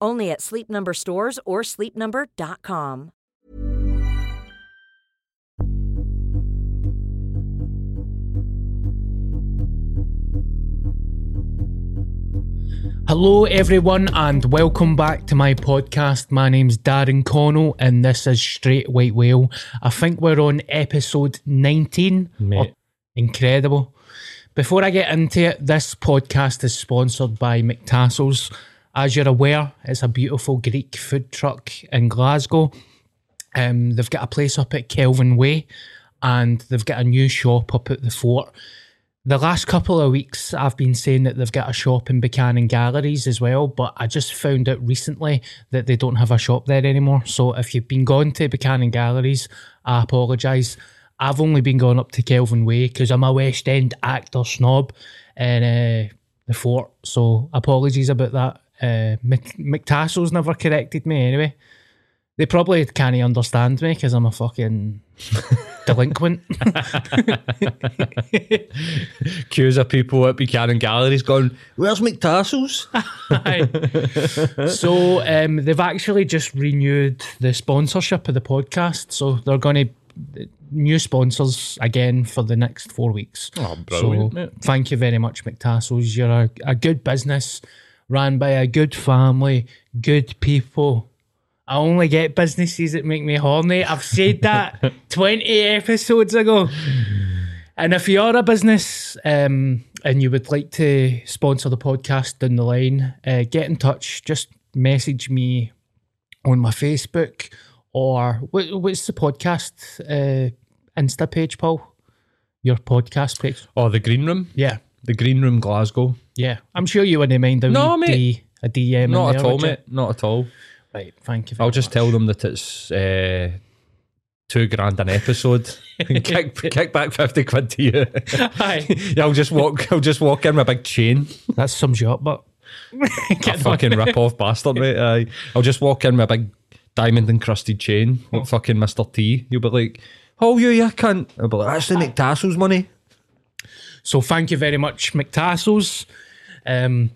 Only at Sleep Number stores or sleepnumber.com. Hello, everyone, and welcome back to my podcast. My name's Darren Connell, and this is Straight White Whale. I think we're on episode 19. Mate. Oh, incredible. Before I get into it, this podcast is sponsored by MacTassos. As you're aware, it's a beautiful Greek food truck in Glasgow. Um, they've got a place up at Kelvin Way, and they've got a new shop up at the fort. The last couple of weeks, I've been saying that they've got a shop in Buchanan Galleries as well, but I just found out recently that they don't have a shop there anymore. So if you've been going to Buchanan Galleries, I apologise. I've only been going up to Kelvin Way because I'm a West End actor snob and uh, the fort. So apologies about that. Uh, Mc- MacTassos never corrected me anyway. They probably can't understand me because I'm a fucking delinquent. Queues of people at Buchanan Galleries going, Where's McTassel's? Aye. so um, they've actually just renewed the sponsorship of the podcast. So they're going to new sponsors again for the next four weeks. Oh, brilliant, So thank you very much, McTassel's. You're a, a good business ran by a good family, good people. I only get businesses that make me horny. I've said that 20 episodes ago. And if you're a business um, and you would like to sponsor the podcast down the line, uh, get in touch. Just message me on my Facebook or what, what's the podcast uh, Insta page, Paul? Your podcast page? Oh, the Green Room? Yeah, The Green Room Glasgow. Yeah. I'm sure you wouldn't mind a No, mate. D, a DM. Not there, at all, mate. Not at all. Right, thank you. Very I'll just much. tell them that it's uh, two grand an episode. and kick, kick back 50 quid to you. Aye. yeah, I'll just walk I'll just walk in with a big chain. That sums you up, but A fucking rip off bastard, mate. Aye. I'll just walk in with a big diamond encrusted chain, like fucking Mr. T. You'll be like, Oh, you, you can't. I'll be like, That's the MacTassos money. So thank you very much, MacTassos. Um,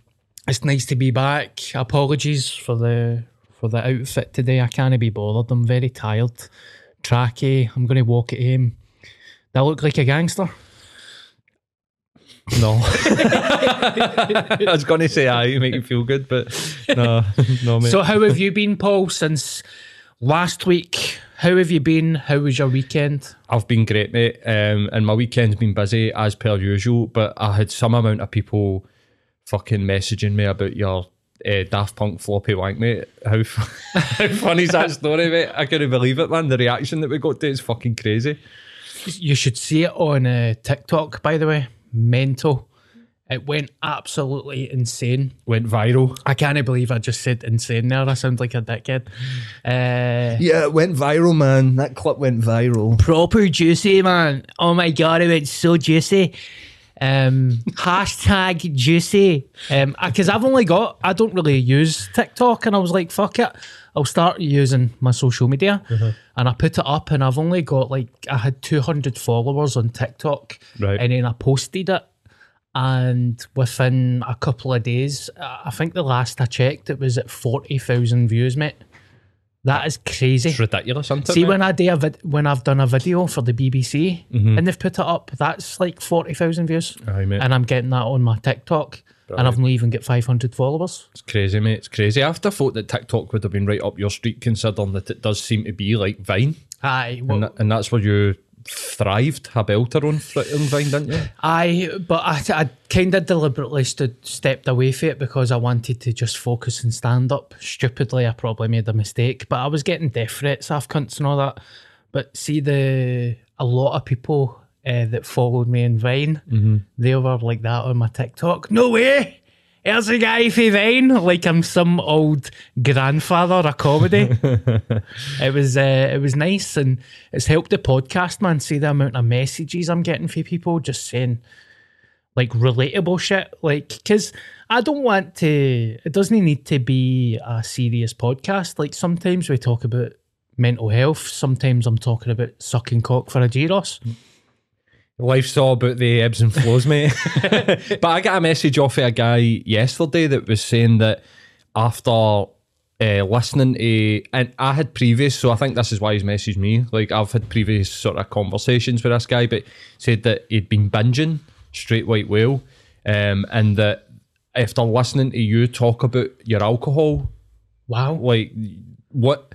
it's nice to be back. Apologies for the for the outfit today. I can't be bothered. I'm very tired. Tracky. I'm going to walk it home. Do I look like a gangster? No. I was going to say aye, make you feel good, but no, no, mate. So how have you been, Paul, since last week? How have you been? How was your weekend? I've been great, mate. Um, and my weekend's been busy as per usual, but I had some amount of people fucking messaging me about your uh, Daft Punk floppy wank, mate. How, f- how funny is that story, mate? I couldn't believe it, man. The reaction that we got to is fucking crazy. You should see it on uh, TikTok, by the way. Mental. It went absolutely insane. Went viral. I can't believe I just said insane there. I sound like a dickhead. Uh, Yeah, it went viral, man. That clip went viral. proper juicy, man. Oh my god, it went so juicy. Um, hashtag juicy. Um, because I've only got, I don't really use TikTok, and I was like, fuck it, I'll start using my social media. And I put it up, and I've only got like, I had 200 followers on TikTok, Right. and then I posted it. And within a couple of days, I I think the last I checked, it was at 40,000 views, mate. That is crazy. It's ridiculous, isn't it? See mate? when I do a vid- when I've done a video for the BBC mm-hmm. and they've put it up, that's like forty thousand views, Aye, mate. and I'm getting that on my TikTok, and I've not even got five hundred followers. It's crazy, mate. It's crazy. I have to thought that TikTok would have been right up your street, considering that it does seem to be like Vine, Aye, and, well, that, and that's where you thrived, a belter on Vine, didn't you? I, but I, I kind of deliberately stood, stepped away from it because I wanted to just focus and stand up. Stupidly, I probably made a mistake, but I was getting death threats, half cunts and all that. But see, the a lot of people uh, that followed me in Vine, they were like that on my TikTok. No way! Here's a guy for Vine, like I'm some old grandfather a comedy. it was uh, it was nice and it's helped the podcast, man. See the amount of messages I'm getting for people just saying like relatable shit. Like, because I don't want to, it doesn't need to be a serious podcast. Like, sometimes we talk about mental health, sometimes I'm talking about sucking cock for a gyros. Life's all about the ebbs and flows, mate. but I got a message off of a guy yesterday that was saying that after uh, listening to, and I had previous, so I think this is why he's messaged me. Like I've had previous sort of conversations with this guy, but said that he'd been binging straight white whale, um, and that after listening to you talk about your alcohol Wow. like what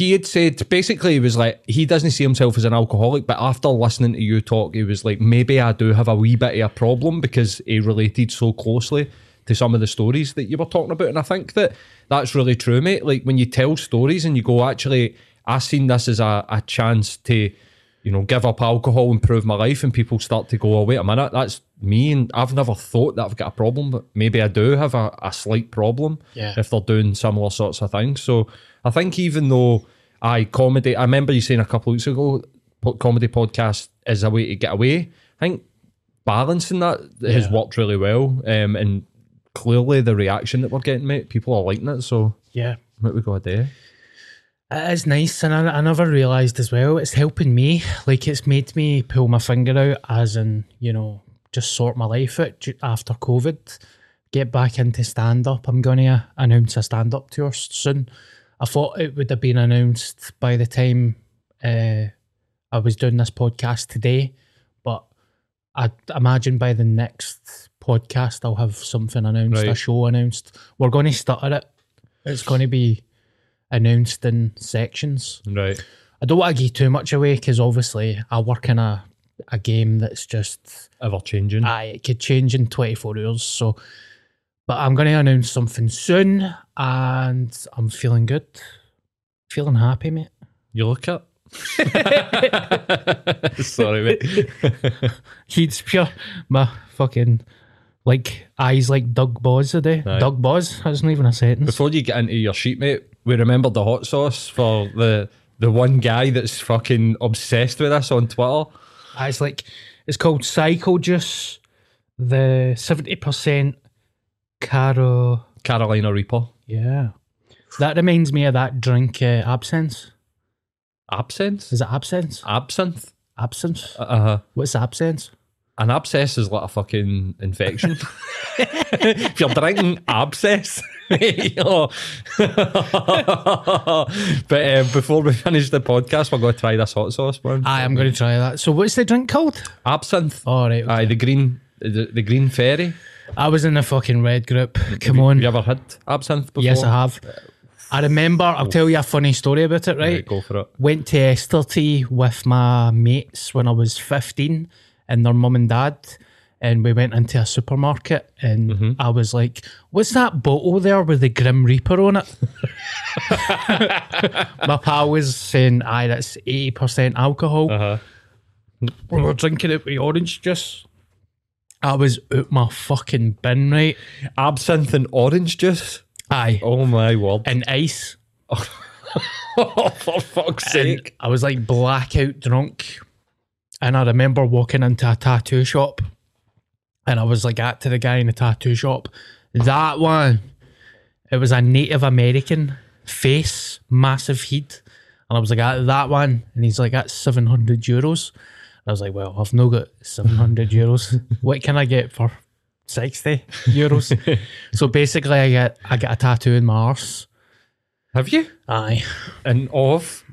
he had said basically he was like he doesn't see himself as an alcoholic but after listening to you talk he was like maybe i do have a wee bit of a problem because he related so closely to some of the stories that you were talking about and i think that that's really true mate like when you tell stories and you go actually i seen this as a, a chance to you know give up alcohol improve my life and people start to go oh wait a minute that's me and i've never thought that i've got a problem but maybe i do have a, a slight problem Yeah. if they're doing similar sorts of things. So I think even though I comedy, I remember you saying a couple of weeks ago, comedy podcast is a way to get away. I think balancing that has Yeah. worked really well, um, and clearly the reaction that we're getting, mate, people are liking it. So Yeah. what we got there. It is nice, and I, I never realised as well. It's helping me. Like it's made me pull my finger out, as in you know, just sort my life out after COVID. Get back into stand up. I'm going to announce a stand up tour soon. I thought it would have been announced by the time uh, I was doing this podcast today, but I imagine by the next podcast I'll have something announced, a show announced. We're going to stutter it. It's going to be announced in sections. Right. I don't want to give too much away because obviously I work in a, a game that's just Ever changing. aye, it could change in 24 hours. So, but I'm going to announce something soon and I'm feeling good. Feeling happy, mate. you look it. Sorry, mate. He's pure. My fucking like eyes like Doug Boz today. Aye. Doug Boz. That isn't even a sentence. Before you get into your sheet, mate, we remembered the hot sauce for the the one guy that's fucking obsessed with us on Twitter. It's like it's called Psycho Juice. The seventy percent Caro. Carolina Reaper. Yeah, that reminds me of that drink uh, absinthe. Absence? Is it absinthe? Absinthe? Absinthe. Uh huh. What's absinthe? An abscess is like a fucking infection. if you're drinking abscess, mate, but um, before we finish the podcast, we're going to try this hot sauce, man. Aye, I'm going to try that. So, what's the drink called? Absinthe. All right. Aye, the green, the, the green fairy. I was in the fucking red group. Come on. Have you ever had absinthe before? Yes, I have. I remember. I'll tell you a funny story about it. Right. Right, go for it. Went to Estartit with my mates when I was 15 and their mum and dad. And we went into a supermarket and Mm-hmm. I was like, What's that bottle there with the Grim Reaper on it? my pal was saying, Aye, that's 80% alcohol. Uh-huh. We were drinking it with orange juice. I was out my fucking bin, right? Absinthe and orange juice. Aye. Oh my word! And ice. Oh, for fuck's And sake! I was like blackout drunk. And I remember walking into a tattoo shop and I was like at to the guy in the tattoo shop. That one, it was a Native American face, massive heat. And I was like, ah, that one. And he's like, that's 700 euros. I was like, well, I've no got 700 euros. What can I get for 60 euros? so basically, I get I get a tattoo in my arse. Have you? Aye. And of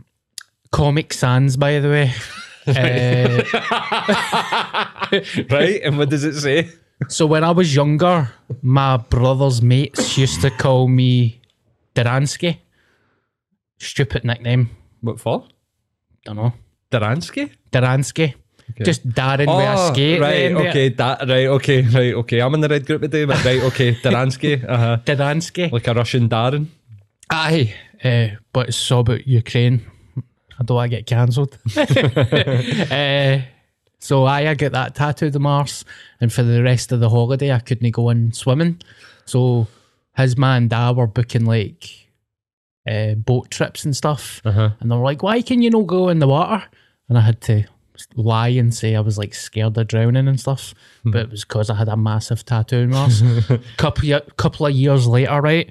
Comic Sans, by the way. Uh, right? and what does it say? so when I was younger, my brother's mates used to call me Duransky. Stupid nickname. What for? Don't know. Daransky? Daransky. Just Darren with a skate. Oh, right, okay, that, right, okay, right, okay. I'm in the red group today, but right, okay, Daransky, uh-huh. Daransky. Like a Russian Darren. Aye, uh, but it's all about Ukraine. I don't want to get cancelled. uh, so aye, I get that tattooed on Mars, and for the rest of the holiday, I couldn't go in swimming. So his man and dad were booking like uh, boat trips and stuff, Uh-huh. and they were like, "Why can you not go in the water?" And I had to lie and say I was like scared of drowning and stuff, hmm. but it was because I had a massive tattoo on Mars. couple couple of years later, right?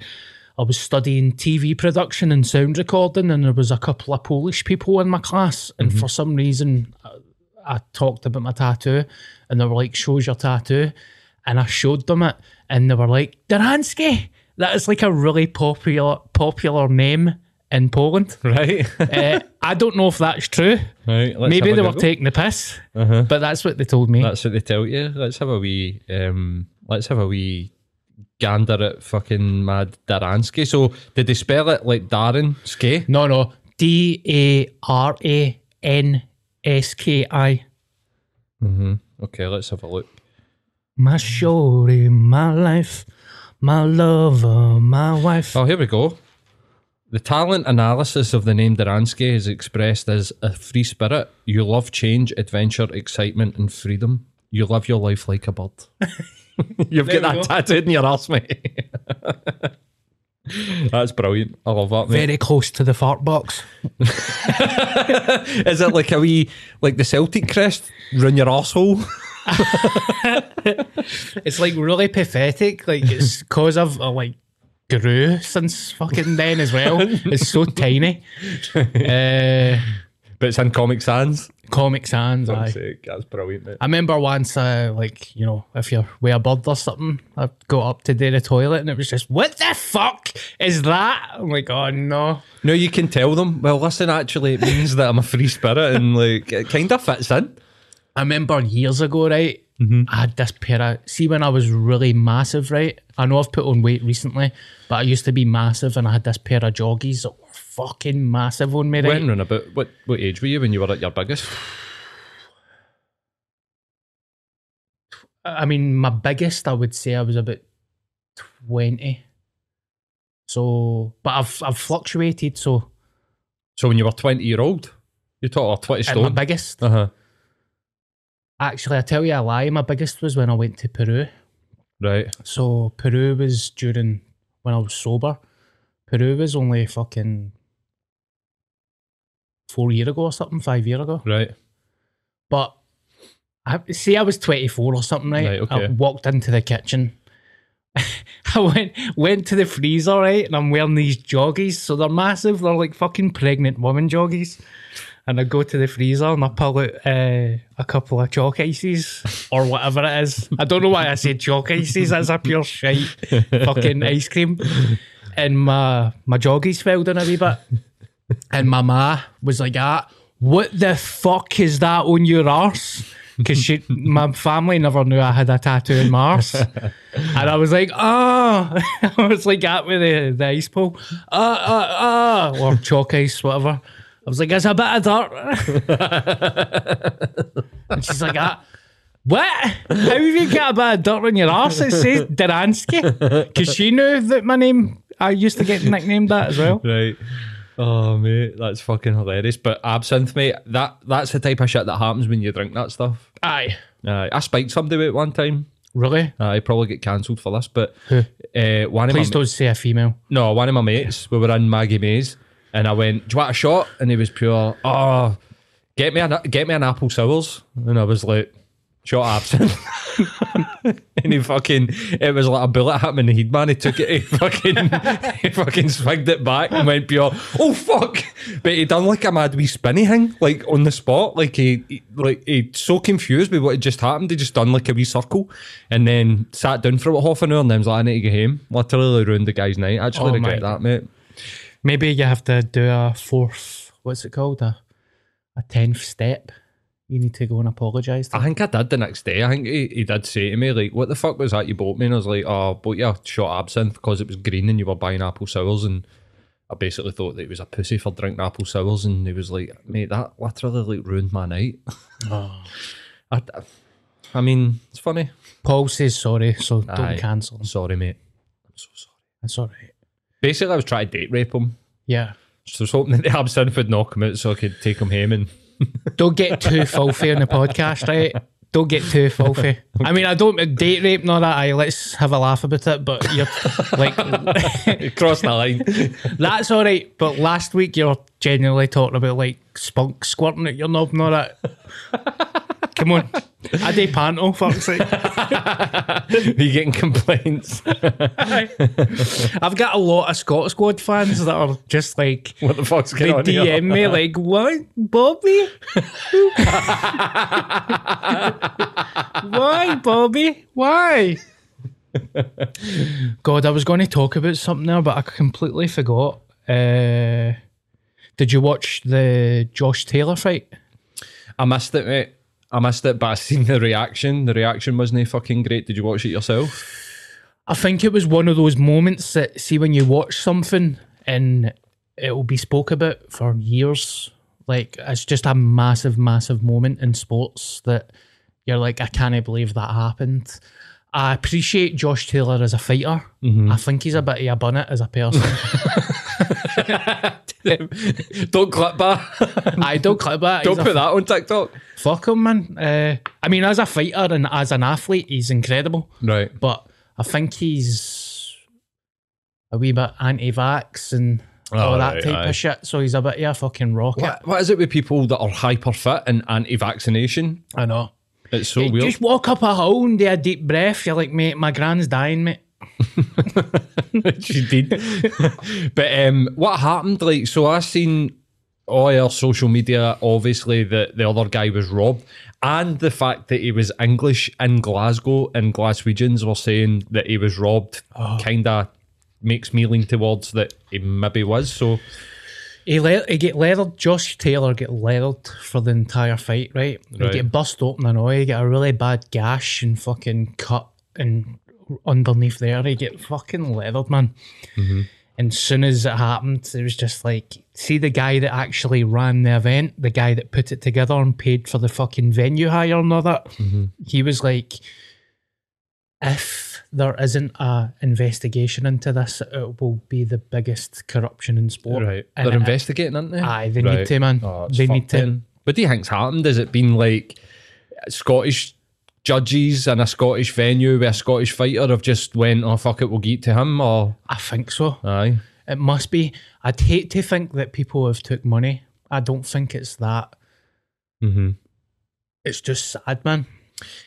I was studying TV production and sound recording, and there was a couple of Polish people in my class. And mm-hmm. for some reason, I, I talked about my tattoo, and they were like, "Shows your tattoo," and I showed them it, and they were like, "Daransky." That is like a really popular popular name in Poland. Right, uh, I don't know if that's true. right. Maybe they were taking the piss, but that's what they told me. That's what they tell you. Let's have a wee. Um, let's have a wee gander at fucking mad Daransky. So did they spell it like Darren Skay? no, no, D A R A N S K I. Mm-hmm. Okay, let's have a look. My shorty, my life, my lover, my wife. Oh, here we go. The talent analysis of the name Daransky is expressed as a free spirit. You love change, adventure, excitement, and freedom. You live your life like a bird. You've There got that go. tattooed in your arse, mate. That's brilliant. I love that, mate. Very close to the fart box. Is it like a wee, like the Celtic crest, run your asshole? It's like really pathetic. Like it's cause I've uh, like grew since fucking then as well. It's so tiny. Uh, But it's in Comic Sans. Comic Sans. Aye. Sake, That's brilliant, mate. I remember once, uh, like, you know, if you're with a bird or something, I got up to do the toilet and it was just, what the fuck is that? I'm like, oh no. No, you can tell them. Well, listen, actually, it means that I'm a free spirit, and like it kind of fits in. I remember years ago, right? I had this pair of, see, when I was really massive, right? I know I've put on weight recently, but I used to be massive and I had this pair of joggies that were fucking massive on me, right? When around about what what age were you when you were at your biggest? I mean, my biggest, I would say I was about 20. So, but I've, I've fluctuated. So, So when you were twenty year old, you thought or twenty at my stone. biggest, Uh huh. Actually, I tell you a lie. My biggest was when I went to Peru. Right. So Peru was during when I was sober. Peru was only fucking four year ago or something, five year ago. Right. But I see, I was twenty four or something, right? Right, okay. I walked into the kitchen. I went went to the freezer, right, and I'm wearing these joggies. So they're massive. They're like fucking pregnant woman joggies. And I go to the freezer and I pull out uh, a couple of chalk ices or whatever it is. I don't know why I said chalk ices. That's a pure shite fucking ice cream. And my my joggies fell down a wee bit. And my ma was like, ah, what the fuck is that on your arse? Because she, my family never knew I had a tattoo in Mars. and I was like, oh, I was like at with the, the ice pole, ah, ah, ah, or chalk ice, whatever. I was like, it's a bit of dirt. and she's like, ah, what? How have you got a bit of dirt on your arse? It says Daransky. Because she knew that my name, I used to get nicknamed that as well. Right. Oh mate, that's fucking hilarious. But absinthe, mate, that that's the type of shit that happens when you drink that stuff. Aye. Uh, I spiked somebody with it one time. Really? I probably get cancelled for this, but uh, one of my Please don't say a female. No, one of my mates, we were in Maggie Mays, and I went, "Do you want a shot?" And he was pure, "Oh, get me an get me an apple sours," and I was like, "Shot absinthe." and he fucking, it was like a bullet hit him in the head, man. He took it, he fucking, he fucking swigged it back and went pure, oh fuck! But he done like a mad wee spinny thing, like on the spot, like he, he like he so confused with what had just happened. He just done like a wee circle, and then sat down for about half an hour, and then was like, "I need to get home." Literally ruined the guy's night. Actually Oh my regret that, mate. Maybe you have to do a fourth, what's it called? A, a tenth step. You need to go and apologise to I think I did the next day. I think he, he did say to me, like, what the fuck was that you bought me? And I was like, oh, I bought you a shot absinthe because it was green and you were buying apple sours. And I basically thought that he was a pussy for drinking apple sours, and he was like, "Mate, that literally like ruined my night." Oh. I, I mean, it's funny. Paul says sorry, so don't Aye. cancel. Sorry, mate. I'm so sorry. That's all right. Basically, I was trying to date rape him. Yeah. So I was hoping that the absinthe would knock him out so I could take him home and Don't get too filthy on the podcast, right? Don't get too filthy. I mean, I don't date rape, nor that. I let's have a laugh about it. But you're like, cross the line. that's all right. But last week you're genuinely talking about like spunk squirting at your knob, nor that. Come on, I do panto. Fuck's sake. you getting complaints? I've got a lot of Scot Squad fans that are just like what the fuck's they going on here? DM me like, "What, Bobby? Why, Bobby? Why?" God, I was going to talk about something there, but I completely forgot. Uh, did you watch the Josh Taylor fight? I missed it, mate. I missed it, but I seen the reaction. The reaction wasn't fucking great. Did you watch it yourself? I think it was one of those moments that see when you watch something and it will be spoke about for years. Like it's just a massive, massive moment in sports that you're like, I can't believe that happened. I appreciate Josh Taylor as a fighter. I think he's a bit of a bunnet as a person. Don't clip that. I don't clip that. Don't He's a put that on TikTok. Fuck him, man. Uh, I mean, as a fighter and as an athlete, he's incredible. Right. But I think he's a wee bit anti-vax and all Oh, that right, type aye. of shit. So he's a bit of a fucking rocket. What, what is it with people that are hyper fit and anti-vaccination? I know. It's so weird. Just walk up a hill and do a deep breath. You're like, mate, my gran's dying, mate. she did. but um, what happened? Like, so I seen all our social media, obviously, that the other guy was robbed, and the fact that he was English in Glasgow and Glaswegians were saying that he was robbed, kind of makes me lean towards that he maybe was. So, He, le- he get leathered. Josh Taylor get leathered for the entire fight, right? He get bust open and oh, all. He get a really bad gash and fucking cut and underneath there. He get fucking leathered, man. Mm-hmm. And soon as it happened, it was just like, see the guy that actually ran the event, the guy that put it together and paid for the fucking venue hire and all that. Mm-hmm. He was like, if there isn't a investigation into this, it will be the biggest corruption in sport. right, And they're it- investigating, aren't they? Aye, they Right. need to, man. Oh, they need to. then. What do you think's happened? Has it been like Scottish judges and a Scottish venue with a Scottish fighter have just went, oh fuck it, we'll get to him, or I think so. aye, It must be. I'd hate to think that people have took money. I don't think it's that. mm-hmm. It's just sad, man.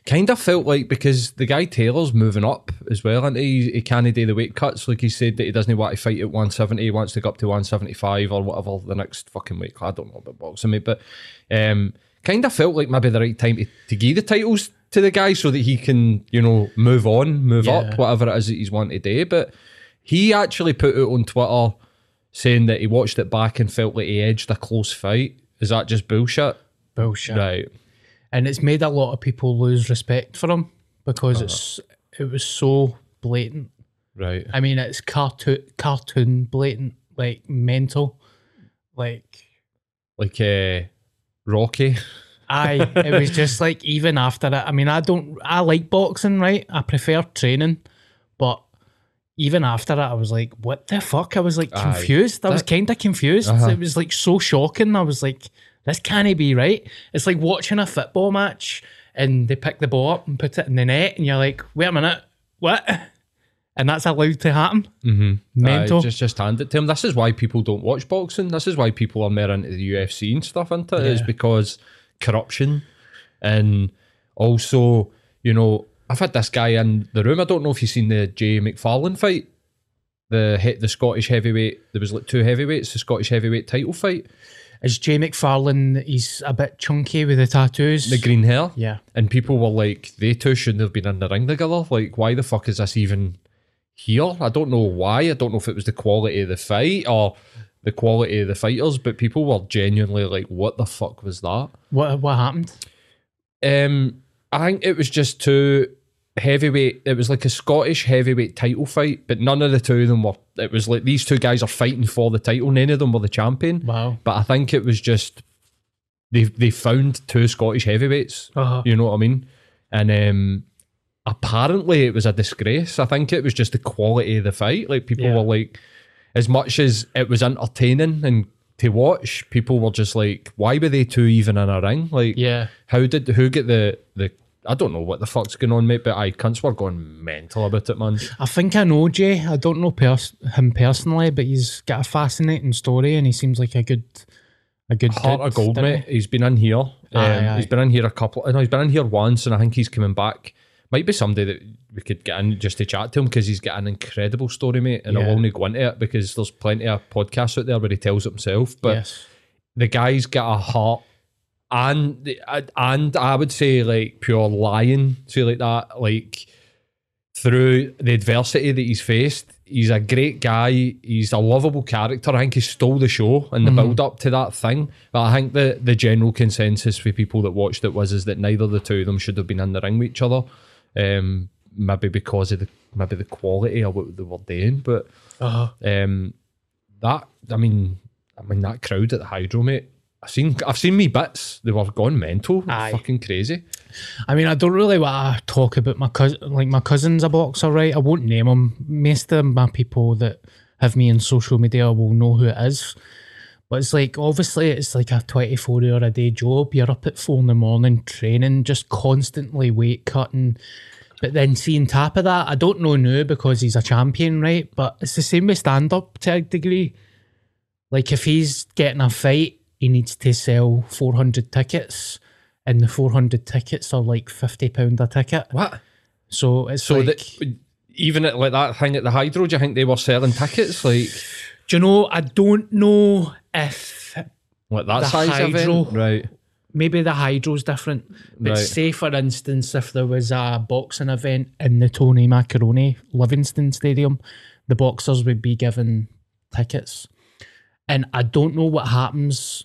Kind of felt like because the guy Taylor's moving up as well, and he he can't do the weight cuts. Like he said that he doesn't want to fight at one seventy, he wants to go up to one seventy five or whatever the next fucking weight. class. I don't know about boxing, mate, but um, kind of felt like maybe the right time to, to give the titles to the guy so that he can you know move on, move Yeah. up, whatever it is that he's wanting to do. But he actually put it on Twitter saying that he watched it back and felt like he edged a close fight. Is that just bullshit? Bullshit. Right. And it's made a lot of people lose respect for him because Uh-huh. it's it was so blatant. Right. I mean, it's cartoon cartoon blatant, like mental. Like Like uh, Rocky. I, it was just like even after it. I mean, I don't, I like boxing, right? I prefer training, but even after that, I was like, what the fuck? I was like Aye. confused. I was kind of confused. Uh-huh. It was like so shocking. I was like, this can't be right. It's like watching a football match and they pick the ball up and put it in the net, and you're like, wait a minute, what? And that's allowed to happen. Mm-hmm. Mental. just just hand it to him. This is why people don't watch boxing. This is why people are more into the UFC and stuff. Into it is Yeah. because corruption, and also you know I've had this guy in the room. I don't know if you've seen the Jay McFarlane fight, the hit the Scottish heavyweight. There was like two heavyweights, the Scottish heavyweight title fight. Is Jay McFarlane? He's a bit chunky with the tattoos. The green hair. yeah. And people were like, they two shouldn't have been in the ring together. Like, why the fuck is this even here? I don't know why. I don't know if it was the quality of the fight or the quality of the fighters, but people were genuinely like, what the fuck was that? What what happened? Um, I think it was just two heavyweight. It was like a Scottish heavyweight title fight, but none of the two of them were. It was like these two guys are fighting for the title. None of them were the champion. Wow. But I think it was just they they found two Scottish heavyweights. Uh-huh. You know what I mean? And um, apparently it was a disgrace. I think it was just the quality of the fight. Like people Yeah. were like, as much as it was entertaining and to watch, people were just like, why were they two even in a ring? Like, Yeah. how did who get the the? I don't know what the fuck's going on, mate. But I cunts were going mental about it, man. I think I know Jay. I don't know pers- him personally, but he's got a fascinating story, and he seems like a good, a good Heart of gold, mate. He's been in here. Um, Aye, aye. He's been in here a couple. No, he's been in here once, and I think he's coming back. Might be somebody that we could get in just to chat to him because he's got an incredible story, mate. And I'll only go into it because there's plenty of podcasts out there where he tells it himself. But yes. the guy's got a heart, and and I would say like pure lying, say like that, like through the adversity that he's faced. He's a great guy. He's a lovable character. I think he stole the show and the build up to that thing. But I think the the general consensus for people that watched it was is that neither of the two of them should have been in the ring with each other. Um, maybe because of the maybe the quality of what they were doing, but Uh-huh. um, that I mean, I mean that crowd at the Hydro, mate. I've seen I've seen me bits. They were gone mental, Aye. fucking crazy. I mean, I don't really want to talk about my cousin. Like my cousin's a boxer, right? I won't name him. Most of my people that have me in social media will know who it is. But it's like obviously it's like a twenty four hour a day job. You're up at four in the morning training, just constantly weight cutting. But then seeing top of that, I don't know now because he's a champion, right? But it's the same with stand up to a degree. Like if he's getting a fight, he needs to sell four hundred tickets, and the four hundred tickets are like fifty pound a ticket. What? So it's So like, that even at like that thing at the Hydro, do you think they were selling tickets like do you know? I don't know if like that The size Hydro. event? Right. maybe the hydro's different. But Right. say for instance, if there was a boxing event in the Tony Macaroni Livingston Stadium, the boxers would be given tickets. And I don't know what happens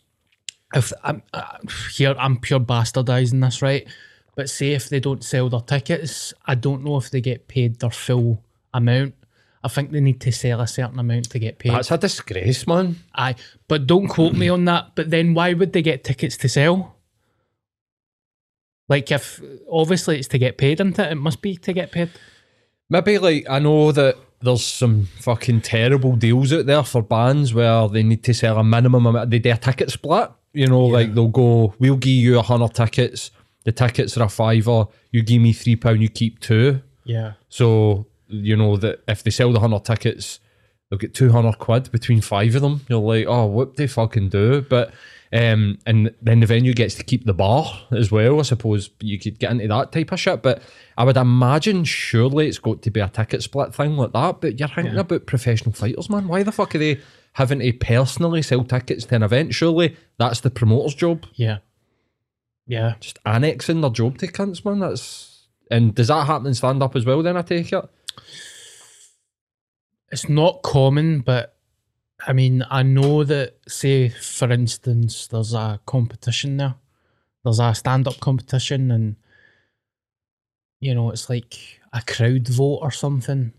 if I'm uh, here. I'm pure bastardizing this, right? But say if they don't sell their tickets, I don't know if they get paid their full amount. I think they need to sell a certain amount to get paid. That's a disgrace, man. Aye, but don't quote me on that. But then why would they get tickets to sell? Like if obviously it's to get paid, isn't it? It must be to get paid. Maybe like I know that there's some fucking terrible deals out there for bands where they need to sell a minimum amount. They do a ticket split. You know, like they'll go, we'll give you a hundred tickets. The tickets are a fiver. You give me three pound. You keep two. Yeah. So you know that if they sell the hundred tickets, they'll get two hundred quid between five of them. You're like, oh, what they fucking do? But um, and then the venue gets to keep the bar as well. I suppose you could get into that type of shit. But I would imagine surely it's got to be a ticket split thing like that. But you're thinking about professional fighters, man. Why the fuck are they having to personally sell tickets to an event? Surely that's the promoter's job. Yeah. Yeah. Just annexing their job to cunts, man. That's and does that happen in stand up as well? Then I take it. It's not common, but I mean, I know that, say, for instance, there's a competition there. There's a stand up competition, and, you know, it's like a crowd vote or something.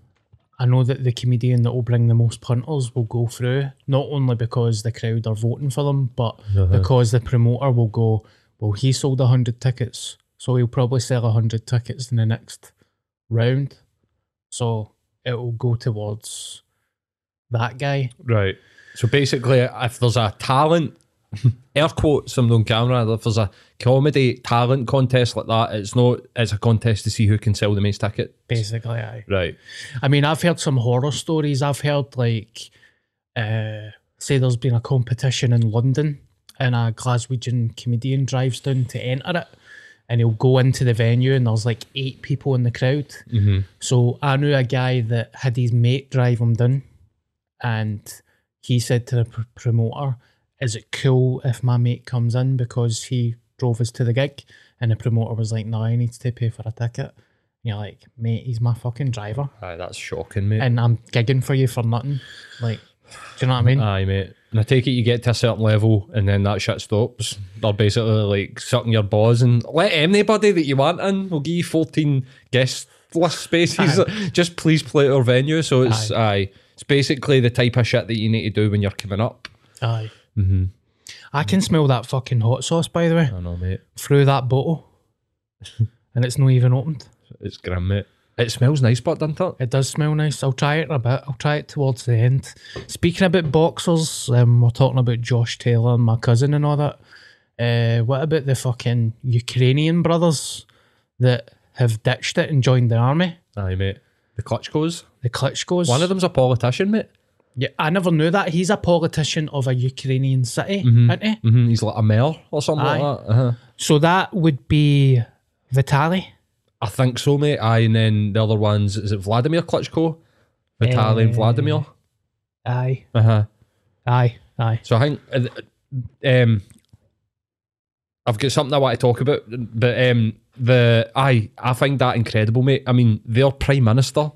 I know that the comedian that will bring the most punters will go through, not only because the crowd are voting for them, but uh-huh. because the promoter will go, well, he sold 100 tickets, so he'll probably sell 100 tickets in the next round. So it will go towards that guy. Right. So basically, if there's a talent, air quotes, I'm on camera, if there's a comedy talent contest like that, it's not, it's a contest to see who can sell the most ticket. Basically, aye. Right. I mean, I've heard some horror stories. I've heard like, uh, say there's been a competition in London, and a Glaswegian comedian drives down to enter it, and he'll go into the venue, and there's like eight people in the crowd. So I knew a guy that had his mate drive him down, and he said to the pr- promoter, "Is it cool if my mate comes in because he drove us to the gig?" And the promoter was like, "No, he need to pay for a ticket." And you're like, "Mate, he's my fucking driver." Aye, that's shocking, mate. and I'm gigging for you for nothing. Like, Do you know what I mean? Aye, mate. And I take it you get to a certain level and then that shit stops. They're basically like sucking your balls and let anybody that you want in. We'll give you 14 guest list spaces. Just please play at our venue. So it's aye. It's basically the type of shit that you need to do when you're coming up. Aye. Mm-hmm. I can smell that fucking hot sauce, by the way, I know, mate. through that bottle. and it's not even opened. It's grim, mate. It smells nice, but doesn't it? It does smell nice. I'll try it in a bit. I'll try it towards the end. Speaking about boxers, um, we're talking about Josh Taylor and my cousin and all that. Uh, what about the fucking Ukrainian brothers that have ditched it and joined the army? Aye, mate. The Klitschko's. The Klitschko's. One of them's a politician, mate. Yeah, I never knew that. He's a politician of a Ukrainian city, isn't he? hmm He's like a mayor or something Aye. like that. Uh-huh. So that would be Vitali. I think so, mate. Aye, and then the other ones, is it Vladimir Klitschko? Vitaly and Eh. Vladimir. Aye, Uh-huh. aye, aye. So I think uh, um, I've got something I want to talk about, but um, the I I find that incredible, mate. I mean, their prime minister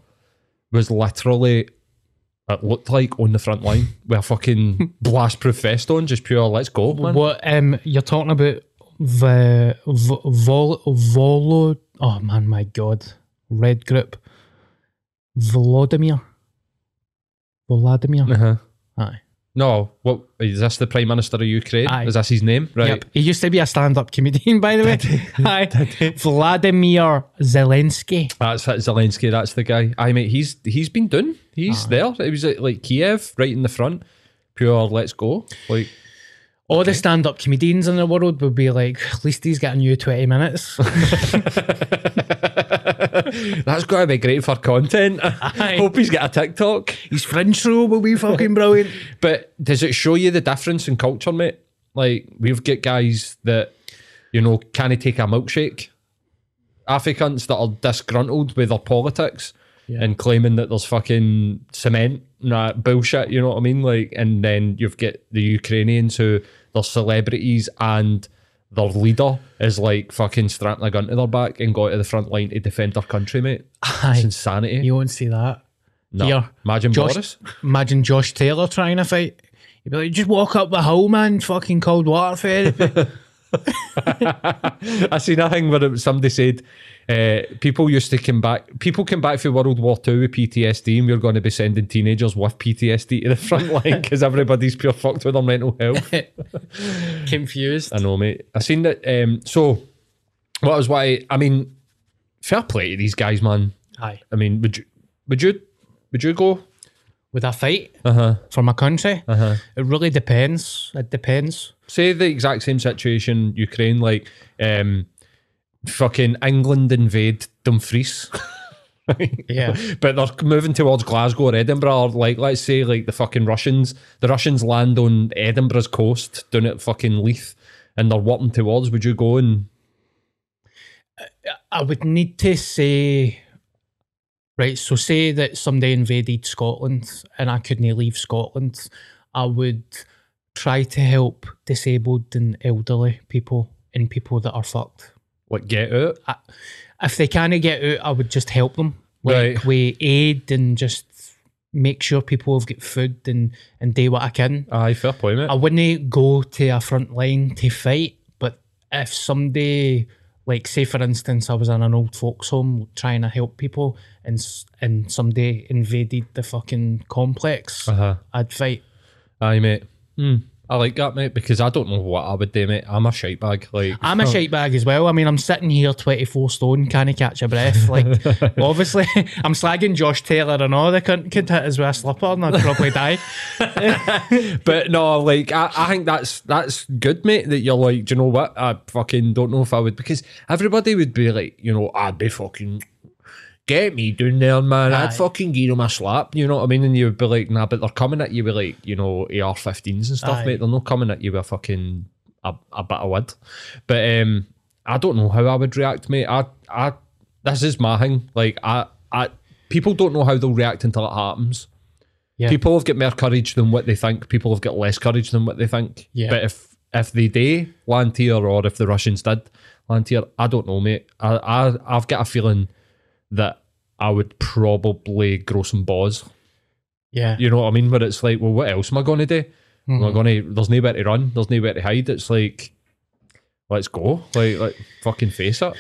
was literally it looked like on the front line with a fucking blast proof vest on, just pure let's go, man. What um you're talking about the v- vol volo oh man my god red group Volodymyr Volodymyr Uh-huh. Aye No, what is this? The prime minister of Ukraine? Aye. Is this his name? Right. yep he used to be a stand-up comedian by the way aye Vladimir Zelensky That's it, Zelensky. That's the guy. I mate, he's he's been done. He's there. He was at like Kiev, right in the front. Pure, let's go. Like all the stand-up comedians in the world would be like at least he's getting you 20 minutes That's got to be great for content. I hope he's got a TikTok. his French show will be fucking brilliant But does it show you the difference in culture, mate? Like we've got guys that you know can't take a milkshake. Africans that are disgruntled with their politics and claiming that there's fucking cement that bullshit. You know what I mean? Like, and then you've got the Ukrainians who they're celebrities and their leader is like fucking strapping a gun to their back and go to the front line to defend their country, mate. Aye. It's insanity. you won't see that No. Here. Imagine Josh, Boris. Imagine Josh Taylor trying to fight. You'd be like, just walk up the hill, man. Fucking cold water therapy. I seen a thing where somebody said uh, people used to come back. People came back from World War Two with PTSD, and we're going to be sending teenagers with PTSD to the front line because everybody's pure fucked with their mental health. Confused. I know, mate. I seen that. Um, so, what was why? I mean, fair play to these guys, man. Aye. I mean, would you, would you, would you go? Would I fight Uh huh. for my country? Uh huh. It really depends. It depends. say the exact same situation Ukraine like um fucking England invade Dumfries Yeah. but they're moving towards Glasgow or Edinburgh or like let's say like the fucking Russians the Russians land on Edinburgh's coast down at fucking Leith and they're walking towards would you go and I would need to say, right, so say that somebody invaded Scotland and I couldn't leave Scotland, I would try to help disabled and elderly people and people that are fucked. Like get out I, if they can't get out, I would just help them. Like Right. we aid and just make sure people have got food and, and do what I can. aye fair play mate I wouldn't go to a front line to fight, but if somebody, like say for instance, I was in an old folks home trying to help people, and and somebody invaded the fucking complex, uh-huh I'd fight. aye mate hmm. I like that mate because I don't know what I would do mate I'm a shite bag like I'm a shite bag as well. I mean, I'm sitting here 24 stone, can't catch a breath. Like, obviously, I'm slagging Josh Taylor and all. The cunt could hit us with a slipper and I'd probably die. But no, like I, I think that's that's good, mate. That you're like, do you know what? I fucking don't know if I would because everybody would be like, you know, I'd be fucking get me down there, man. Aye. I'd fucking give them a slap. You know what I mean? And you would be like, nah, but they're coming at you with like, you know, AR-15s and stuff, Aye. mate. They're not coming at you with a fucking a, a bit of wood. But um, I don't know how I would react, mate. I I this is my thing. Like I I people don't know how they'll react until it happens. Yeah. People have got more courage than what they think. People have got less courage than what they think. Yeah. But if if they do land here, or if the Russians did land here, I don't know, mate. I, I I've got a feeling that I would probably grow some balls. Yeah. You know what I mean? Where it's like, well, what else am I going to do? I'm I mm-hmm. going to? There's nowhere to run. There's nowhere to hide. It's like, let's go. Like, like fucking face it.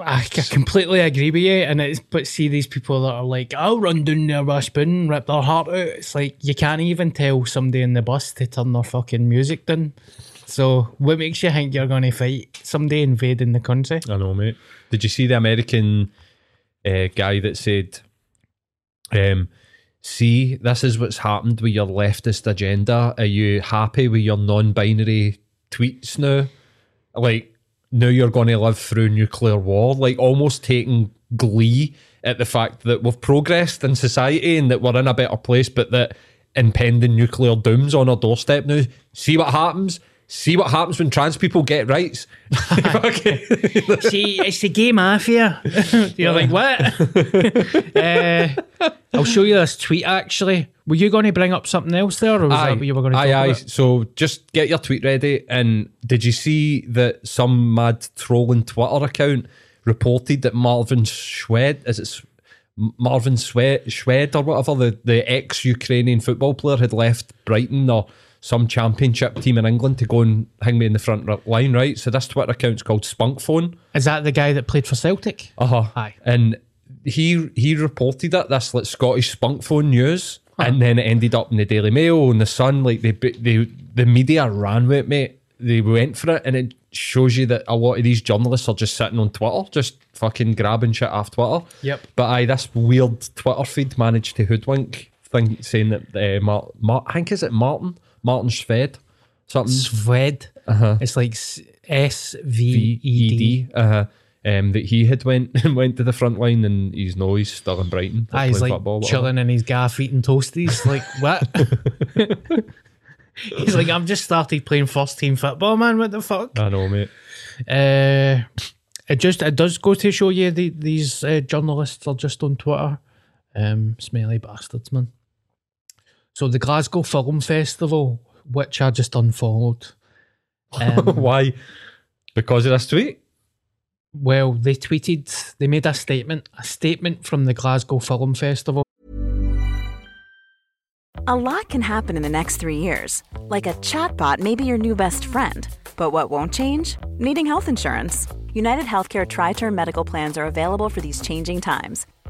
I, I completely agree with you, and it's but see these people that are like, I'll run down their raspin, rip their heart out. It's like you can't even tell somebody in the bus to turn their fucking music down. So what makes you think you're going to fight somebody invading the country? I know, mate. Did you see the American uh, guy that said, um, "See, this is what's happened with your leftist agenda. Are you happy with your non-binary tweets now? Like now you're going to live through nuclear war. Like almost taking glee at the fact that we've progressed in society and that we're in a better place, but that impending nuclear doom's on our doorstep now. See what happens." See what happens when trans people get rights. See, it's the gay mafia. You're like, what? uh, I'll show you this tweet actually. Were you going to bring up something else there, or was that what you were going to aye, aye. about? So just get your tweet ready. And did you see that some mad trolling Twitter account reported that Marvin Schwed, is it Marvin Schwed, Schwed or whatever, the, the ex Ukrainian football player had left Brighton or some championship team in England to go and hang me in the front line, right? So this Twitter account's called Spunkphone. Is that the guy that played for Celtic? Uh huh. Aye. And he he reported it. This like Scottish spunk phone news, and then it ended up in the Daily Mail and the Sun. Like they they the media ran with it, mate. They went for it, and it shows you that a lot of these journalists are just sitting on Twitter, just fucking grabbing shit off Twitter. Yep. But aye, this weird Twitter feed managed to hoodwink thing saying that uh, Mar- Mar- I think is it Martin Martin Sved something Sved. It's like S V E D. uh-huh, um, that he had went went to the front line and he's no, he's still in Brighton. Ah, he's like football, chilling in his gaff eating toasties. Like what? he's like, I've just started playing first team football, man. What the fuck? I know, mate. Uh, it just it does go to show you the, these uh, journalists are just on Twitter, um, smelly bastards, man. So the Glasgow Film Festival, which I just unfollowed. Um, Why? Because of this tweet? well, they tweeted, they made a statement, a statement from the Glasgow Film Festival. A lot can happen in the next three years. Like a chatbot may be your new best friend. But what won't change? Needing health insurance. United Healthcare Tri Term Medical Plans are available for these changing times.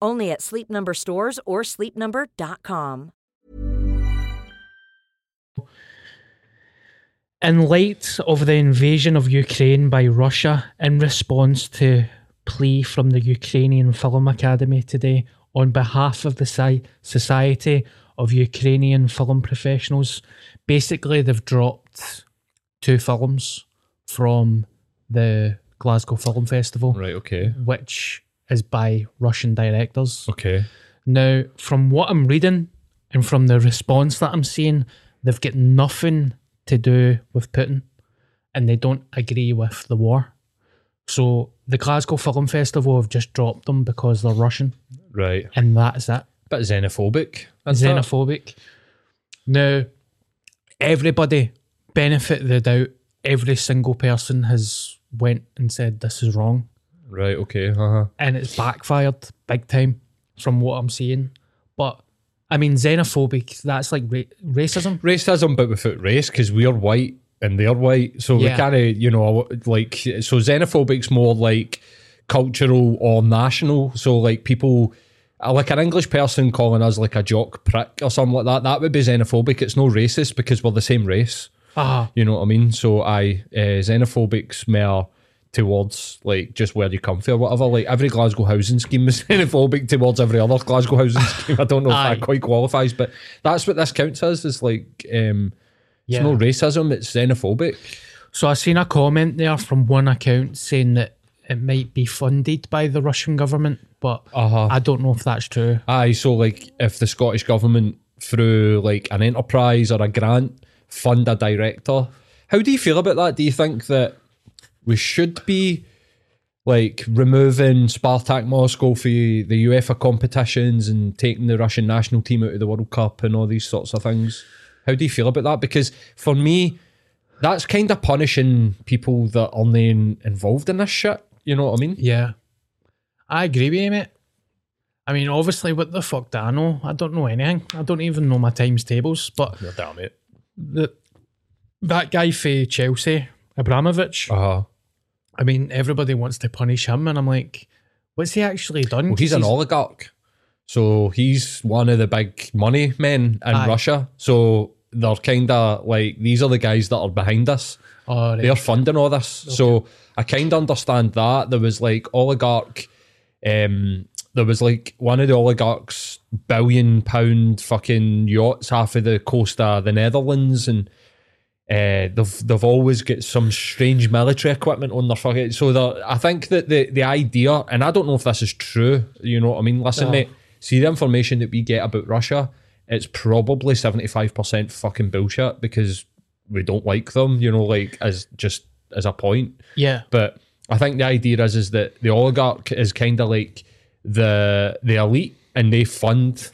Only at Sleep Number stores or sleepnumber.com. In light of the invasion of Ukraine by Russia, in response to plea from the Ukrainian Film Academy today, on behalf of the Society of Ukrainian Film Professionals, basically they've dropped two films from the Glasgow Film Festival, Right, okay. which is by Russian directors. Okay. Now, from what I'm reading and from the response that I'm seeing, they've got nothing to do with Putin and they don't agree with the war. So the Glasgow Film Festival have just dropped them because they're Russian Right. and that's it. Bit xenophobic. That's that. Xenophobic. Now, everybody, benefit the doubt, every single person has went and said this is wrong Right, okay. Uh-huh. and it's backfired big time from what I'm seeing. But I mean, xenophobic, that's like ra- racism. Racism, but without race, because we're white and they're white. So we Yeah. kind of, you know, like, so xenophobic's more like cultural or national. So, like, people, uh, like an English person calling us like a jock prick or something like that, that would be xenophobic. It's no racist because we're the same race. Ah, You know what I mean? So I uh, xenophobic's more towards like just where you come from or whatever. Like every Glasgow housing scheme is xenophobic towards every other Glasgow housing scheme. I don't know if Aye. that quite qualifies, but that's what this counts as. Is like um, Yeah. it's no racism; it's xenophobic. So I seen a comment there from one account saying that it might be funded by the Russian government, but Uh-huh. I don't know if that's true. Aye, so like if the Scottish government through like an enterprise or a grant fund a director, how do you feel about that? Do you think that we should be like removing Spartak Moscow for the UEFA competitions and taking the Russian national team out of the World Cup and all these sorts of things? How do you feel about that? Because for me, that's kind of punishing people that aren't in- involved in this shit. You know what I mean? Yeah. I agree with you, mate. I mean, obviously, what the fuck do I know? I don't know anything. I don't even know my times tables. But damn it. the that guy for Chelsea, Abramovich, Uh huh. I mean, everybody wants to punish him, and I'm like, what's he actually done? Well, he's 'Cause an oligarch. So he's one of the big money men in Aye. Russia. So they're kind of like, these are the guys that are behind us. Oh, right. They're funding all this. So I kind of understand that. There was like oligarch, um, there was like one of the oligarchs, billion pound fucking yachts half of the coast of the Netherlands. And uh, they've they've always got some strange military equipment on their fucking. So the, I think that the the idea, and I don't know if this is true. You know what I mean? Listen, Yeah. mate. See the information that we get about Russia. It's probably seventy five percent fucking bullshit because we don't like them. You know, like as just as a point. yeah. But I think the idea is is that the oligarch is kind of like the the elite, and they fund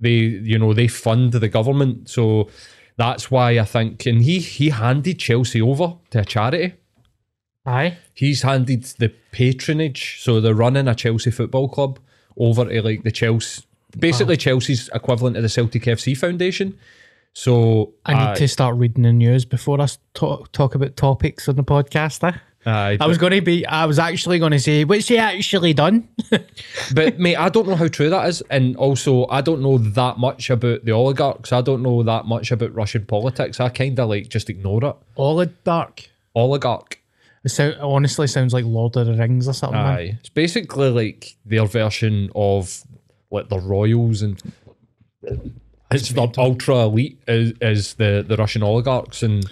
they you know they fund the government. So that's why I think, and he he handed Chelsea over to a charity. Aye. He's handed the patronage, so they're running a Chelsea football club over to like the Chelsea, basically Chelsea's equivalent to the Celtic FC Foundation. So I need uh, to start reading the news before I talk, talk about topics on the podcast. Eh? Aye, I was going to be, I was actually going to say, what's he actually done? but mate, I don't know how true that is, and also I don't know that much about the oligarchs. I don't know that much about Russian politics. I kind of like just ignore it. Oligarch. Oligarch, It, it honestly sounds like Lord of the Rings or something. man. aye, it's basically like their version of like the royals, and it's the ultra elite is, is the the Russian oligarchs, and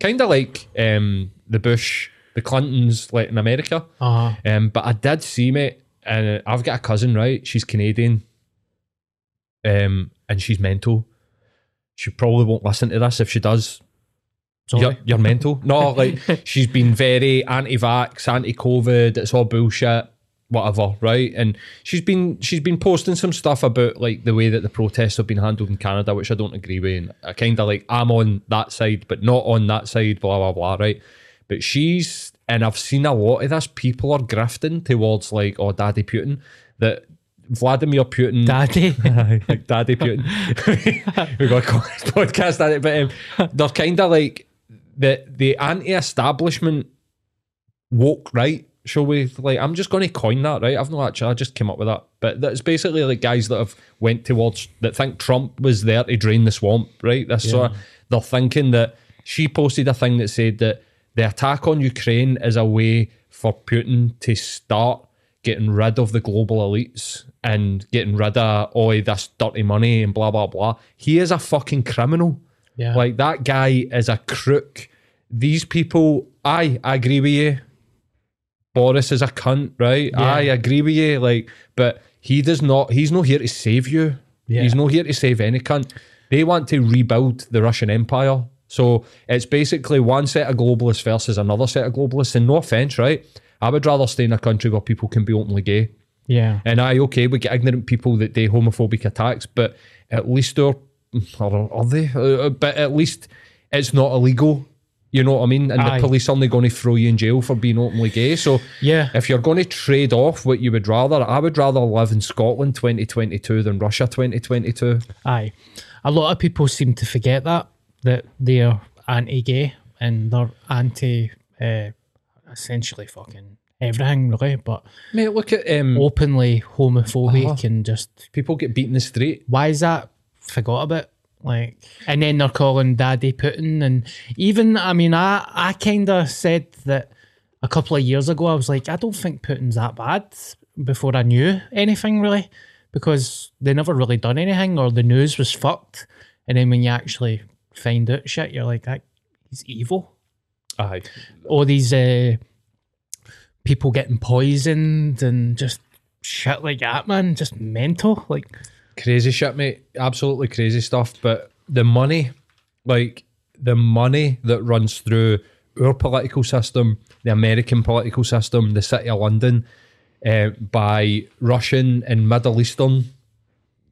kind of like um the Bush, the Clintons, like in America. Uh-huh. Um, but I did see, mate, and I've got a cousin, right? She's Canadian, um, and she's mental. She probably won't listen to this. If she does, you're, you're mental. No, like she's been very anti-vax, anti-COVID. It's all bullshit, whatever, right? And she's been she's been posting some stuff about like the way that the protests have been handled in Canada, which I don't agree with. And I kind of like I'm on that side, but not on that side. Blah blah blah, right? But she's and I've seen a lot of this. People are grifting towards like, oh, Daddy Putin. That Vladimir Putin Daddy. like Daddy Putin. We've got this podcast Daddy, but um, they're kind of like the the anti-establishment woke right. Shall we? Like, I'm just going to coin that, right? I've not actually. I just came up with that, but that's basically like guys that have went towards that think Trump was there to drain the swamp, right? This sort of they're thinking that she posted a thing that said that the attack on Ukraine is a way for Putin to start getting rid of the global elites and getting rid of all this dirty money and blah blah blah. He is a fucking criminal. Yeah. Like that guy is a crook. These people, I, I agree with you. Boris is a cunt, right? Yeah. I agree with you. Like, but he does not. He's not here to save you. Yeah. He's not here to save any cunt. They want to rebuild the Russian Empire. So it's basically one set of globalists versus another set of globalists. And no offense, right? I would rather stay in a country where people can be openly gay. yeah. And I okay, we get ignorant people that do homophobic attacks, but at least they're are, are they? Uh, but at least it's not illegal. You know what I mean? And Aye. the police aren't going to throw you in jail for being openly gay. So Yeah. if you're going to trade off what you would rather, I would rather live in Scotland 2022 than Russia 2022. Aye. A lot of people seem to forget that, that they're anti gay and they're anti uh, essentially fucking everything, really, but Mate, look at um, openly homophobic Uh-huh. and just people get beaten in the street. why is that forgot about? Like, and then they're calling Daddy Putin, and even I mean, I I kind of said that a couple of years ago. I was like, I don't think Putin's that bad. Before I knew anything really, because they never really done anything, or the news was fucked. And then when you actually find out shit, you're like, that he's evil. Aye. All these uh, people getting poisoned and just shit like that, man. Just mental. Like, crazy shit, mate. Absolutely crazy stuff. But the money, like the money that runs through our political system, the American political system, the City of London, uh, by Russian and Middle Eastern,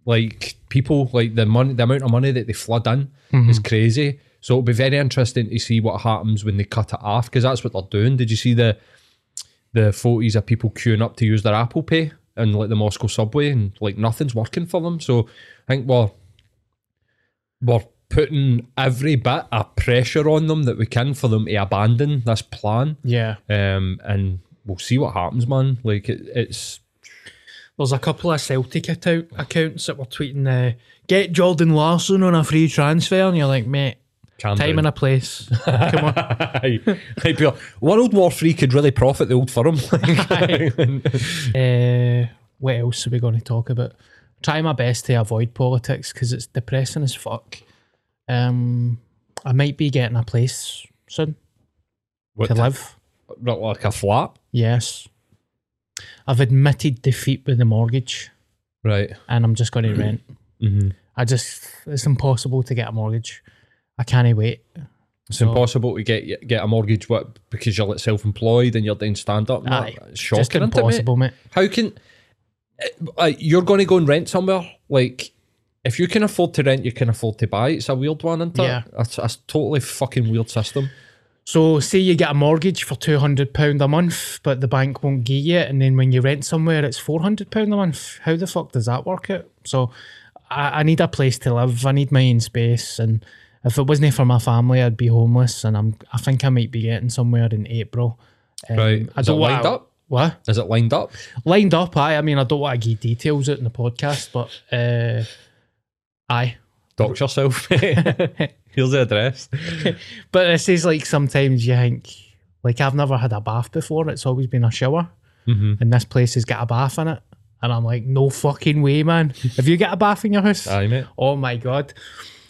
like people, like the money, the amount of money that they flood in is crazy. So it'll be very interesting to see what happens when they cut it off because that's what they're doing. Did you see the the photos of people queuing up to use their Apple Pay and like the Moscow subway and like nothing's working for them. So I think we're we're putting every bit of pressure on them that we can for them to abandon this plan. yeah. Um, and we'll see what happens, man. Like it, it's There's a couple of Celtic account, accounts that were tweeting, uh, get Jordan Larsson on a free transfer. And you're like, mate, calm time down. and a place. Come on. Aye. Like, people, World War Three could really profit the old firm. Uh, what else are we going to talk about? Try my best to avoid politics because it's depressing as fuck. Um, I might be getting a place soon What to the- live. like a flat, Yes. I've admitted defeat with the mortgage right? and I'm just going to rent. Mm-hmm. I just, it's impossible to get a mortgage. I can't wait. It's So- impossible to get get a mortgage what because you're like self-employed and you're doing stand-up. No, Aye, it's shocking, it, mate? impossible, mate. How can uh, you're going to go and rent somewhere? Like, if you can afford to rent, you can afford to buy. It's a weird one, isn't it? Yeah. That's a totally fucking weird system. So, say you get a mortgage for two hundred pound a month, but the bank won't give you it, and then when you rent somewhere, it's four hundred pound a month. How the fuck does that work out? So, I, I need a place to live. I need my own space, and if it wasn't for my family, I'd be homeless. And I'm, I think I might be getting somewhere in April. Um, Right. I Is it don't want lined up? What Is it lined up? lined up? I, I mean, I don't want to give details out in the podcast, but uh, aye. Dox yourself. Here's the address. But this is like sometimes you think, like I've never had a bath before. It's always been a shower, Mhm. and this place has got a bath in it. And I'm like, no fucking way, man. Have you got a bath in your house? Aye, mate. oh my god,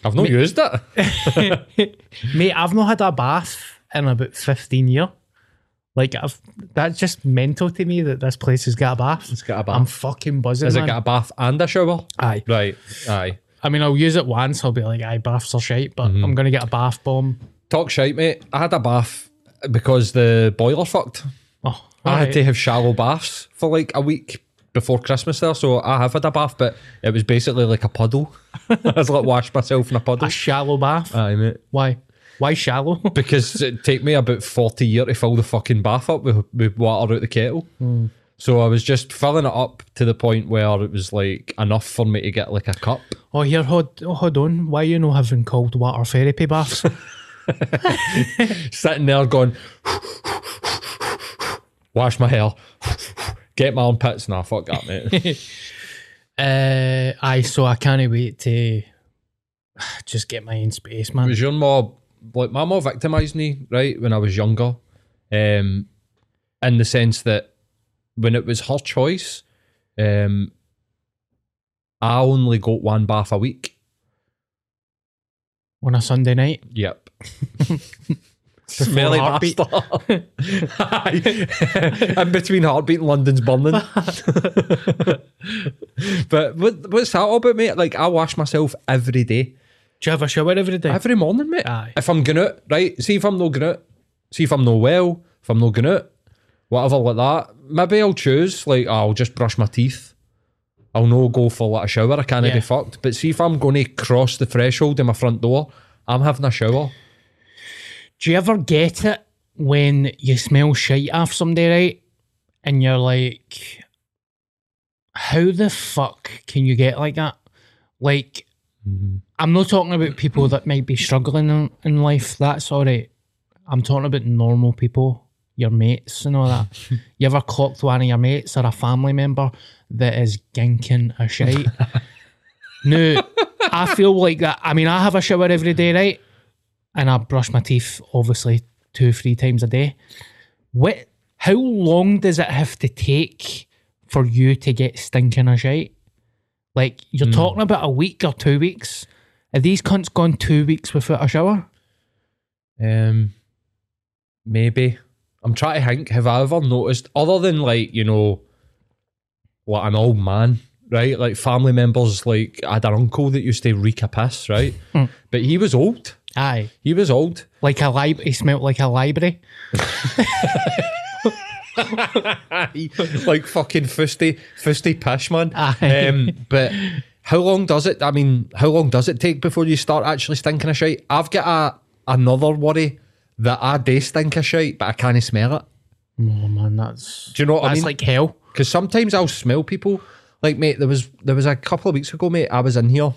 I've not used it. mate! I've not had a bath in about 15 years. Like I've, that's just mental to me that this place has got a bath. It's got a bath. I'm fucking buzzing. Has it man. got a bath and a shower? Aye. Right. Aye. I mean, I'll use it once. I'll be like, aye, baths are shite, but Mm-hmm. I'm gonna get a bath bomb. Talk shite, mate. I had a bath because the boiler fucked. Oh, I had to have shallow baths for like a week before Christmas there, so I have had a bath, but it was basically like a puddle. I was like washed myself in a puddle. a shallow bath. Aye, mate. Why? Why shallow? Because it take me about forty years to fill the fucking bath up with, with water out the kettle. So I was just filling it up to the point where it was like enough for me to get like a cup. Oh, here, hold, oh, hold on. Why you not having cold water therapy baths? Sitting there going, wash my hair, get my armpits. Nah, fuck that, mate. uh, aye, so I can't wait to just get my own space, man. was your mom like my mom victimised me right when I was younger, um, in the sense that when it was her choice, um, I only got one bath a week. On a Sunday night. Yep. Smelly heartbeat. In between heartbeat and London's burning. but what, what's that all about, mate? Like I wash myself every day. Do you have a shower every day? Every morning, mate. Aye. If I'm going out, right? See if I'm not going out. See if I'm not well. If I'm not going out. Whatever like that. Maybe I'll choose, like, I'll just brush my teeth. I'll no go for like a shower. I can't Yeah. be fucked. But see if I'm going to cross the threshold in my front door, I'm having a shower. Do you ever get it when you smell shite off somebody, right? And you're like, how the fuck can you get like that? Like, mm-hmm. I'm not talking about people that might be struggling in, in life. That's all right. I'm talking about normal people, your mates and all that. you ever clocked one of your mates or a family member that is ginking a shite? no, I feel like that. I mean, I have a shower every day, right? And I brush my teeth obviously two, three times a day. What? How long does it have to take for you to get stinking a shite? Like you're talking about a week or two weeks. Have these cunts gone two weeks without a shower? Um, maybe. I'm trying to think. Have I ever noticed, other than like you know, like an old man, right? Like family members, like I had an uncle that used to reek a piss, right? but he was old. Aye, He was old. like a library, He smelt like a library. like fucking fusty, fusty pish man. Aye. Um, but how long does it? I mean, how long does it take before you start actually stinking of shite? I've got a another worry that I do stink of shite, but I can't smell it. Oh man, that's Do you know what I mean? that's mean? like hell. Because sometimes I'll smell people. Like, mate, there was there was a couple of weeks ago, mate. I was in here,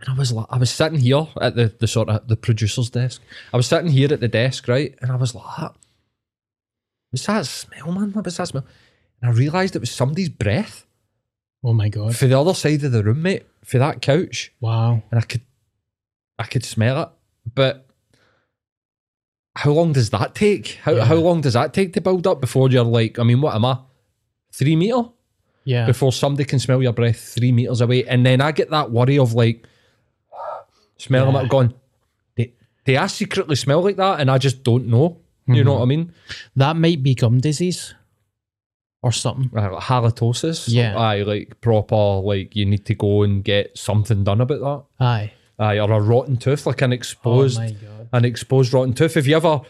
and I was like, I was sitting here at the the sort of the producer's desk. I was sitting here at the desk, right, and I was like, "What's that smell, man? What was that smell?" And I realised it was somebody's breath Oh my god! for the other side of the room, mate, for that couch, Wow. and I could, I could smell it, but. How long does that take? How Yeah. how long does that take to build up before you're like? I mean, what am I? Three meter? Yeah. before somebody can smell your breath three meters away. And then I get that worry of like, smelling them Yeah. it going, they, they I secretly smell like that and I just don't know. You know what I mean? that might be gum disease or something. Uh, halitosis. Yeah. Aye, like proper, like you need to go and get something done about that. Aye. Aye, or a rotten tooth, like an exposed, Oh my God. An exposed rotten tooth. If you ever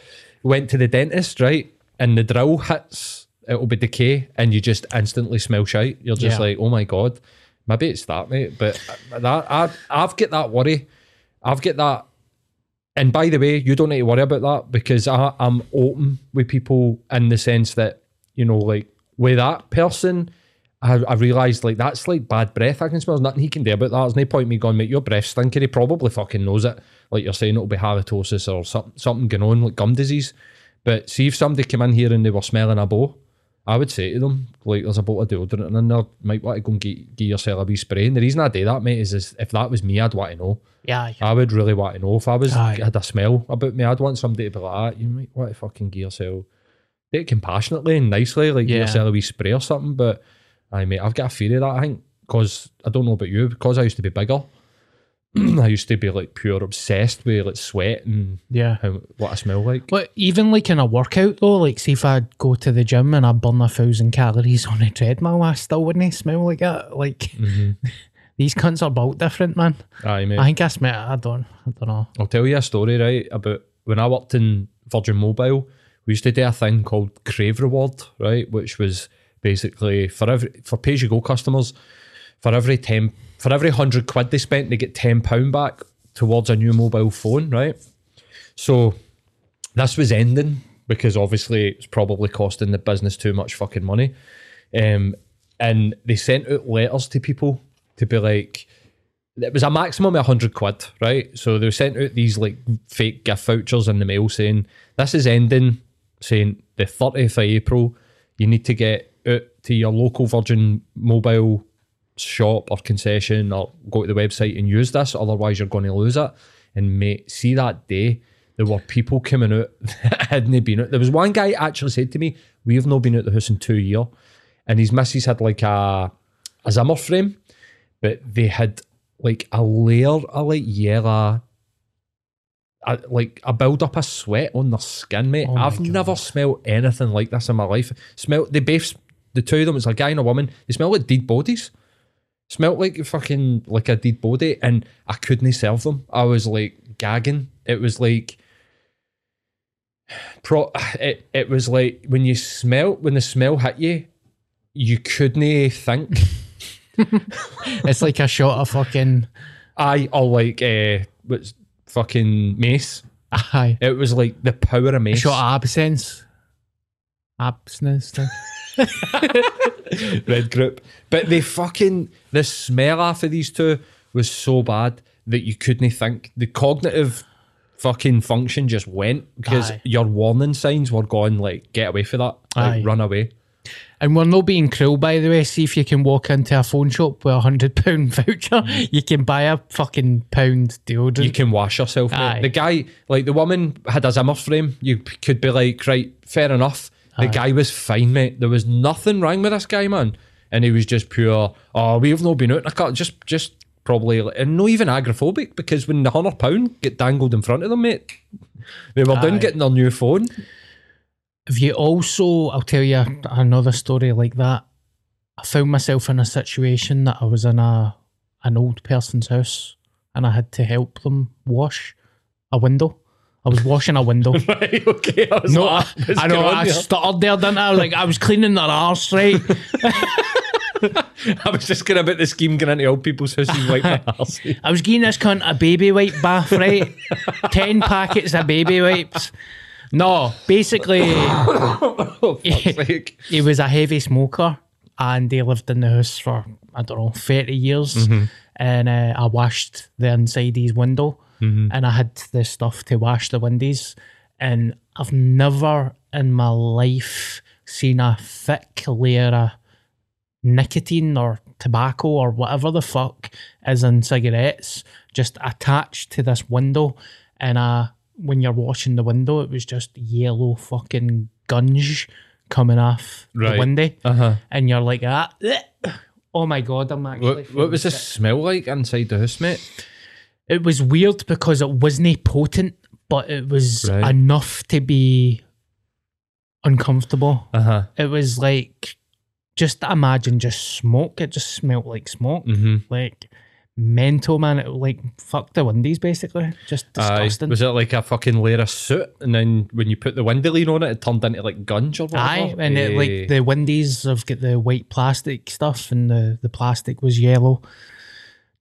went to the dentist, right, and the drill hits, it'll be decay, and you just instantly smell shite. You're just Yeah. like, oh my god, maybe it's that, mate. But that I, I've got that worry. I've got that. And by the way, you don't need to worry about that because I, I'm open with people in the sense that you know, like with that person. I, I realised like that's like bad breath I can smell. There's nothing he can do about that. There's no point in me going, mate, your breath's stinking. He probably fucking knows it. Like you're saying, it'll be halitosis or something, something going on, like gum disease. But see if somebody came in here and they were smelling a bow, I would say to them, like, there's a bottle of deodorant in there. Might want to go and get, get yourself a wee spray. And the reason I do that, mate, is, is if that was me, I'd want to know. Yeah. I would really want to know if I was Aye. had a smell about me. I'd want somebody to be like, ah, you might want to fucking give yourself, do it compassionately and nicely, like Yeah. yourself a wee spray or something. But I mate, I've got a fear of that. I think because I don't know about you, because I used to be bigger. I used to be like pure obsessed with like sweat and Yeah. how, what I smell like. But even like in a workout though, like see if I go to the gym and I burn a thousand calories on a treadmill, I still wouldn't smell like that. Like Mm-hmm. these cunts are built different, man. Aye, mate. I think I smell. I don't. I don't know. I'll tell you a story, right, about when I worked in Virgin Mobile, we used to do a thing called Crave Reward, right, which was basically for every for pay as you go customers, for every ten for every hundred quid they spent, they get ten pound back towards a new mobile phone, right? So this was ending because obviously it's probably costing the business too much fucking money. Um, and they sent out letters to people to be like, it was a maximum of 100 quid, right? So they sent out these like fake gift vouchers in the mail saying, this is ending, saying the 30th of April, you need to get out to your local Virgin Mobile shop or concession or go to the website and use this, otherwise you're going to lose it. And mate, see that day, there were people coming out that hadn't been out. There was one guy actually said to me, we have not been out the house in two years. And his missus had like a, a Zimmer frame, but they had like a layer of like yellow, a, like a build up of sweat on their skin, mate. Oh I've never smelled anything like this in my life. Smell they both, the two of them, it's a guy and a woman. They smell like dead bodies. Smelled like fucking like a dead body, and I couldn't serve them. I was like gagging. It was like. Pro, it, it was like when you smell when the smell hit you, you couldn't think. It's like a shot of fucking. I or like uh what's fucking mace. Aye. It was like the power of A mace. shot of absence. Abstinence. Red group. But they fucking the smell off of these two was so bad that you couldn't think. The cognitive fucking function just went because Aye. your warning signs were going like get away for that. Like Aye. run away. And we're not being cruel, by the way. See if you can walk into a phone shop with a hundred pound voucher. You can buy a fucking pound deodorant. You can wash yourself. mate. Aye. The guy, like the woman, had a Zimmer frame. You could be like, right, fair enough. The guy was fine, mate. There was nothing wrong with this guy, man. And he was just pure. Oh, we've not been out in a car. Just, just probably, and not even agoraphobic because when the hundred pound get dangled in front of them, mate, they were down Aye. getting their new phone. Have you also, I'll tell you another story like that. I found myself in a situation that I was in a an old person's house and I had to help them wash a window. I was washing a window. right, okay. I was no, like, I, I know, I here? stuttered there, didn't I? Like, I was cleaning their arse, right? I was just going about the scheme going into old people's houses like my house. I was giving this cunt a baby wipe bath, right? Ten packets of baby wipes. No, basically, oh, sake. he was a heavy smoker and he lived in the house for I don't know thirty years. And uh, I washed the inside of his window, and I had the stuff to wash the windows. And I've never in my life seen a thick layer of nicotine or tobacco or whatever the fuck is in cigarettes just attached to this window. And uh, when you're washing the window, it was just yellow fucking gunge coming off Right. the window. Uh-huh. And you're like, ah, oh my God, I'm actually. What, what was the smell like inside the house, mate? It was weird because it wasn't potent, but it was Right. enough to be uncomfortable. Uh huh. It was like, just imagine just smoke. It just smelled like smoke. Mm-hmm. Like mental, man. It like fuck the windies, basically. Just disgusting. Was it like a fucking layer of soot, and then when you put the window lean on it, it turned into like gunge or whatever? Aye, and it, Eh, like the windies have got the white plastic stuff, and the the plastic was yellow.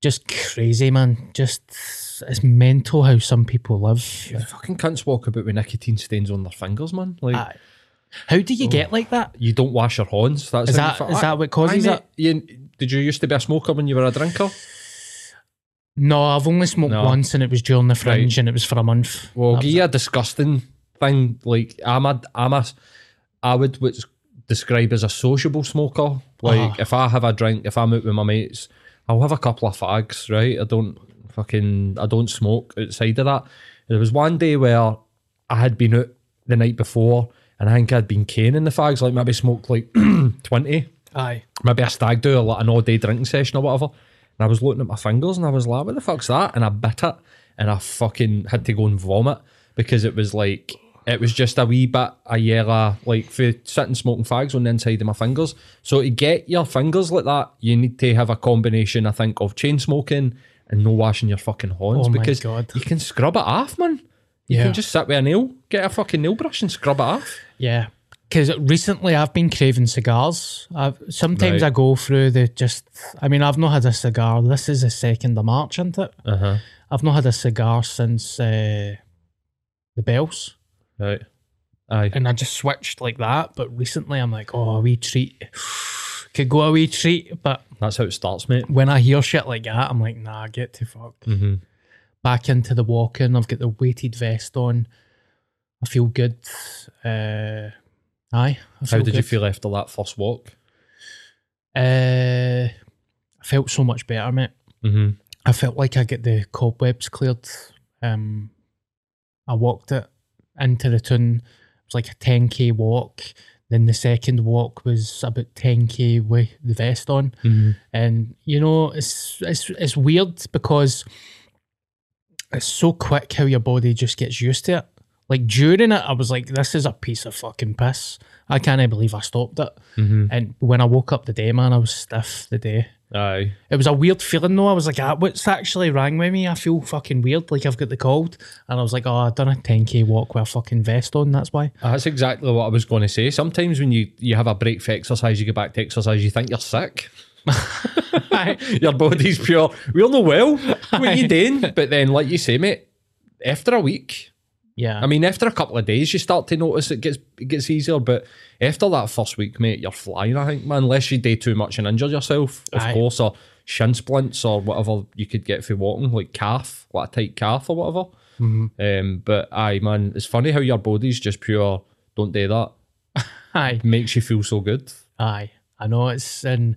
Just crazy, man. Just it's mental how some people live. fucking cunts walk about with nicotine stains on their fingers, man. Like Aye. How do you get like that? you don't wash your hands. That's Is that- is that what causes it? You, did you used to be a smoker when you were a drinker? No, I've only smoked No. once, and it was during the fringe, Right. and it was for a month. Well, give you a disgusting thing. Like I'm a, I'm a, I would what's describe as a sociable smoker. Like Ah. if I have a drink, if I'm out with my mates, I'll have a couple of fags. Right, I don't fucking, I don't smoke outside of that. There was one day where I had been out the night before, and I think I'd been caning the fags. Like maybe smoked like twenty Aye. maybe a stag do or like an all day drinking session or whatever. And I was looking at my fingers and I was like, what the fuck's that? And I bit it and I fucking had to go and vomit because it was like, it was just a wee bit of yellow, like for sitting smoking fags on the inside of my fingers. So to get your fingers like that, you need to have a combination, I think, of chain smoking and no washing your fucking hands Oh because God. you can scrub it off, man. You Yeah. can just sit with a nail, get a fucking nail brush and scrub it off. Yeah. Because recently I've been craving cigars. I've, sometimes Right. I go through the just, I mean, I've not had a cigar. This is the 2nd of March, isn't it? Uh huh. I've not had a cigar since uh, the bells. Right. Aye. And I just switched like that. But recently I'm like, oh, a wee treat. Could go a wee treat. But That's how it starts, mate. when I hear shit like that, I'm like, nah, get to fuck. Mm-hmm. Back into the walk in. I've got the weighted vest on. I feel good. Uh, aye. I How feel did you good. feel after that first walk? Uh, I felt so much better, mate. Mm-hmm. I felt like I get the cobwebs cleared. Um, I walked it into the tune. It was like a 10k walk. Then the second walk was about 10k with the vest on. Mm-hmm. And you know, it's it's it's weird because it's so quick how your body just gets used to it. Like during it, I was like, "This is a piece of fucking piss." I can't believe I stopped it. Mm-hmm. And when I woke up the day, man, I was stiff the day. Aye. It was a weird feeling though. I was like, ah, what's actually wrong with me? I feel fucking weird, like I've got the cold. And I was like, oh, I've done a 10k walk with a fucking vest on, that's why. That's exactly what I was going to say. Sometimes when you, you have a break for exercise, you go back to exercise, you think you're sick. Your body's pure. We're not well. What are you doing? But then, like you say, mate, after a week, Yeah. I mean, after a couple of days, you start to notice it gets it gets easier. But after that first week, mate, you're flying. I think, man, unless you do too much and injure yourself, of Aye. course, or shin splints or whatever you could get for walking, like calf, like a tight calf or whatever. Um, but aye, man, it's funny how your body's just pure. Don't do that. Aye. makes you feel so good. Aye, I know it's and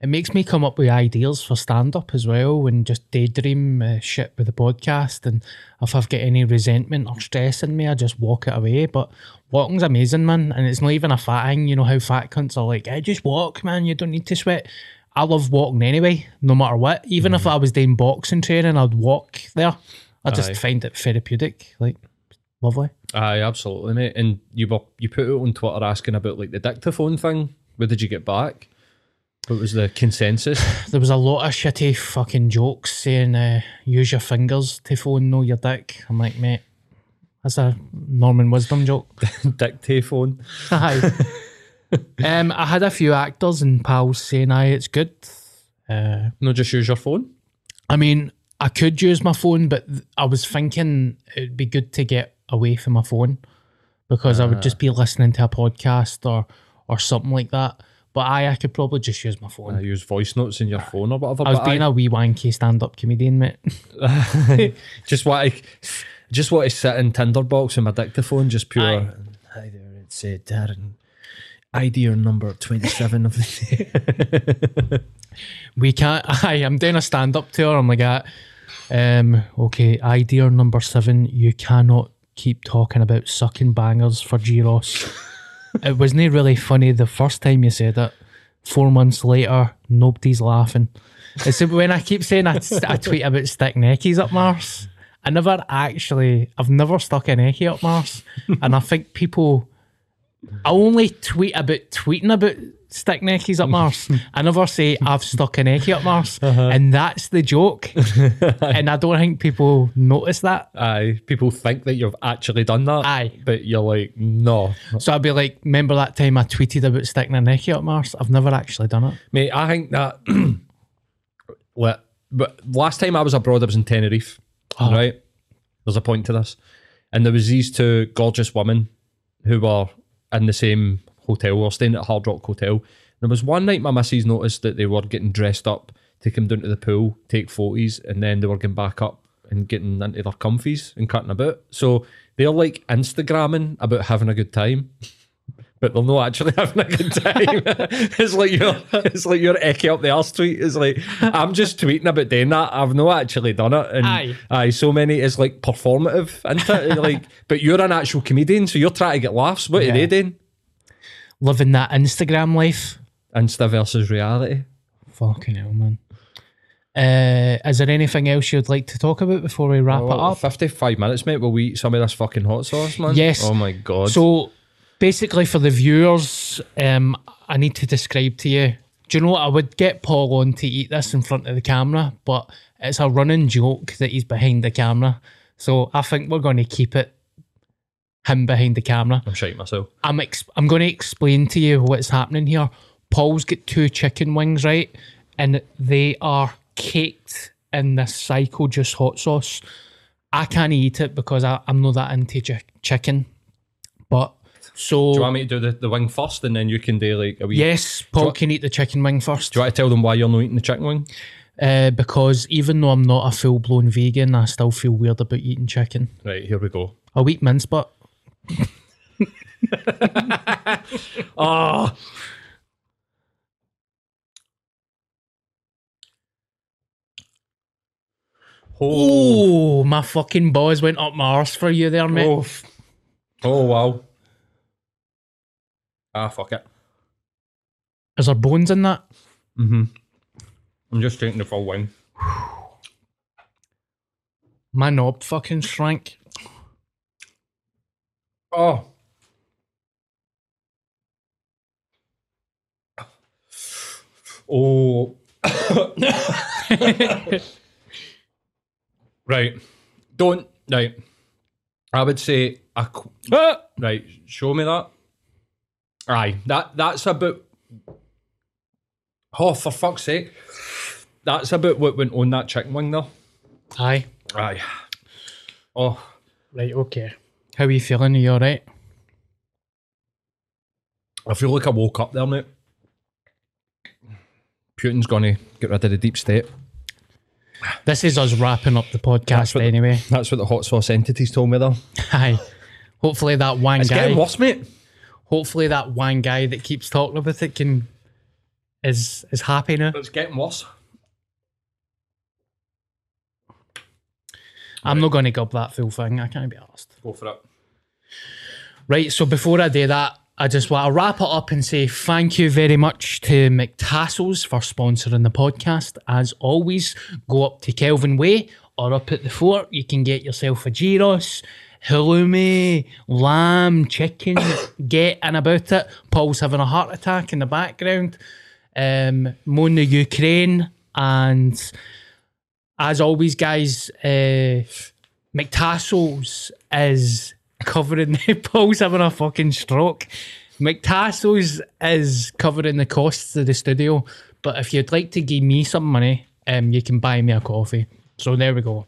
it makes me come up with ideas for stand up as well and just daydream uh, shit with the podcast. And if I've got any resentment or stress in me, I just walk it away. But walking's amazing, man, and it's not even a fat thing. You know how fat cunts are like, "Hey, just walk, man. You don't need to sweat." I love walking anyway, no matter what. Even if I was doing boxing training, I'd walk there. I just Aye. find it therapeutic, like lovely. Aye, absolutely, mate. And you were you put it on Twitter asking about like the dictaphone thing. Where did you get back? What was the consensus? There was a lot of shitty fucking jokes saying uh, use your fingers to phone, know your dick. I'm like, mate, that's a Norman Wisdom joke. Dictaphone. Aye. um, I had a few actors and pals saying, aye, it's good. Uh, No, just use your phone. I mean, I could use my phone, but I was thinking it'd be good to get away from my phone because I would just be listening to a podcast or or something like that. But I, I could probably just use my phone. I use voice notes in your phone or whatever. I was but being a wee wanky stand-up comedian, mate. just want to, just want to sit in Tinderbox with my dictaphone, just pure. Aye. Hi there, it's uh, Darren. Idea number twenty-seven of the day. we can't. I am doing a stand up tour. I'm like, ah, um, okay, idea number seven. You cannot keep talking about sucking bangers for G Ross. It wasn't really funny the first time you said it. Four months later, nobody's laughing. It's when I keep saying I, tweet about stick neckies up Mars. I never actually, I've never stuck a necky up Mars, and I think people. I only tweet about tweeting about stick neckies up Mars. I never say I've stuck a necky up Mars, uh-huh. and that's the joke. and I don't think people notice that. Aye, people think that you've actually done that. Aye. but you're like, no, So I'd be like, remember that time I tweeted about sticking a necky up Mars? I've never actually done it. mate. I think that. Let, but last time I was abroad, I was in Tenerife. Ah. Right, there's a point to this, and there was these two gorgeous women who were in the same hotel. We were staying at Hard Rock Hotel. There was one night my missus noticed that they were getting dressed up to come down to the pool, take photos, and then they were getting back up and getting into their comfies and cutting about. So they're like Instagramming about having a good time. But they're not actually having a good time. it's like you're it's like you're ecky up the arse tweet. It's like I'm just tweeting about doing that. I've not actually done it. And Aye. aye, so many is like performative, it? like but you're an actual comedian, so you're trying to get laughs. What Yeah. are they doing? Living that Instagram life. Insta versus reality. Fucking hell, man. Uh, is there anything else you'd like to talk about before we wrap it Oh, up? 55 minutes, mate. Will we eat some of this fucking hot sauce, man? Yes. Oh my god. So basically, for the viewers, um, I need to describe to you. Do you know what? I would get Paul on to eat this in front of the camera, but it's a running joke that he's behind the camera. So I think we're going to keep it him behind the camera. I'm shite myself. I'm ex- I'm going to explain to you what's happening here. Paul's got two chicken wings, right? And they are caked in this cycle just hot sauce. I can't eat it because I, I'm not that into chi- chicken. But so Do you want me to do the, the wing first and then you can do like a wee yes, Paul can eat the chicken wing first. Do you want to tell them why you're not eating the chicken wing? Uh, because even though I'm not a full blown vegan, I still feel weird about eating chicken. Right, here we go. I'll eat mince, but Oh. oh, my fucking boys went up my arse for you there, mate. Oh. oh wow. Ah, fuck it. Is there bones in that? Mm-hmm. I'm just taking the full wing. My knob fucking shrank. Oh. Oh. right. Don't. Right. I would say. A, ah! right. Show me that. Aye. That That's about. Oh, for fuck's sake. That's about what went on that chicken wing, though. Aye. Aye. Oh. Right, okay. How are you feeling? Are you alright? I feel like I woke up there, mate. Putin's going to get rid of the deep state. This is us wrapping up the podcast what- anyway. That's what the hot sauce entities told me, though. Aye. Hopefully that one It's guy. getting worse, mate. hopefully that one guy that keeps talking about it can is is happy now. It's getting worse. I'm not going to gub that full thing. I can't be asked. Go for it. Right, so before I do that, I just want to wrap it up and say thank you very much to MacTassos for sponsoring the podcast. As always, go up to Kelvin Way or up at the fort. You can get yourself a gyros, halloumi, lamb, chicken. get in about it. Paul's having a heart attack in the background. Um, the Ukraine. And as always, guys, uh, MacTassos is covering the Paul's having a fucking stroke. MacTassos is covering the costs of the studio, but if you'd like to give me some money, um, you can buy me a coffee. So there we go.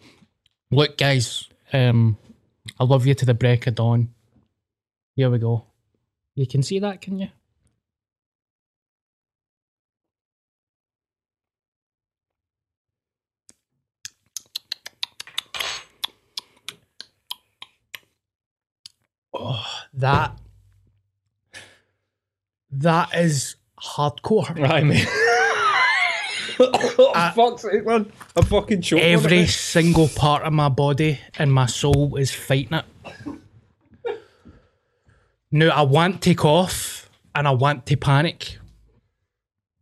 Look, guys, um, I love you to the break of dawn. Here we go. You can see that, can you? Oh, that that is hardcore. Right, mate. oh, fuck's sake, man. I'm fucking choking. Every single part of my body and my soul is fighting it. Now I want to cough and I want to panic.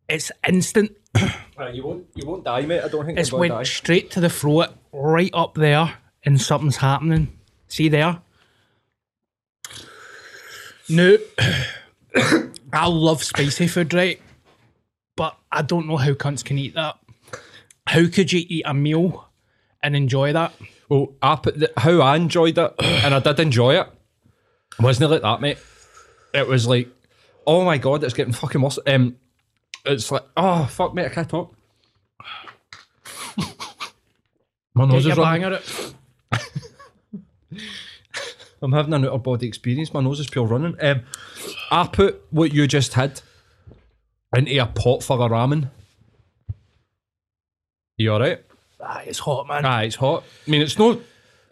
It's instant. Right, you won't, you won't die, mate. I don't think It's you're going went to die. straight to the throat, right up there, and something's happening. See there? No, I love spicy food, right? But I don't know how cunts can eat that. How could you eat a meal and enjoy that? Well, I put the, how I enjoyed it, and I did enjoy it, wasn't it like that, mate? It was like, oh my god, it's getting fucking worse. Um, it's like, oh fuck, mate, I can't talk. My nose your is running. at it. I'm having an out of body experience. My nose is pure running. Um, I put what you just had into a pot full of ramen. You alright? Ah, it's hot, man. Ah, it's hot. I mean, it's not.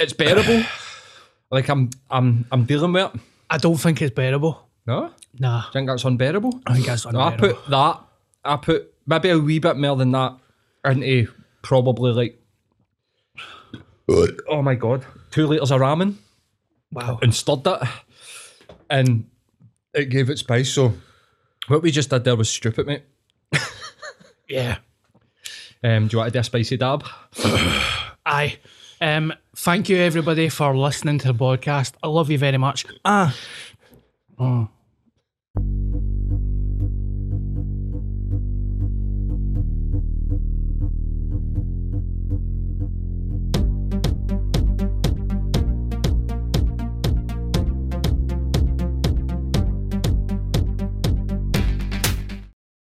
It's bearable. like I'm, I'm, I'm dealing with it. I don't think it's bearable. No, Nah, I think that's unbearable. I think that's No, I unbearable. put that. I put maybe a wee bit more than that into probably like. Oh my god! Two liters of ramen wow. and stirred it, and it gave it spice. So what we just did there was stupid, mate. Yeah. Um, do you want to do a spicy dab? Aye. Um, thank you everybody for listening to the podcast. I love you very much. Ah. Oh,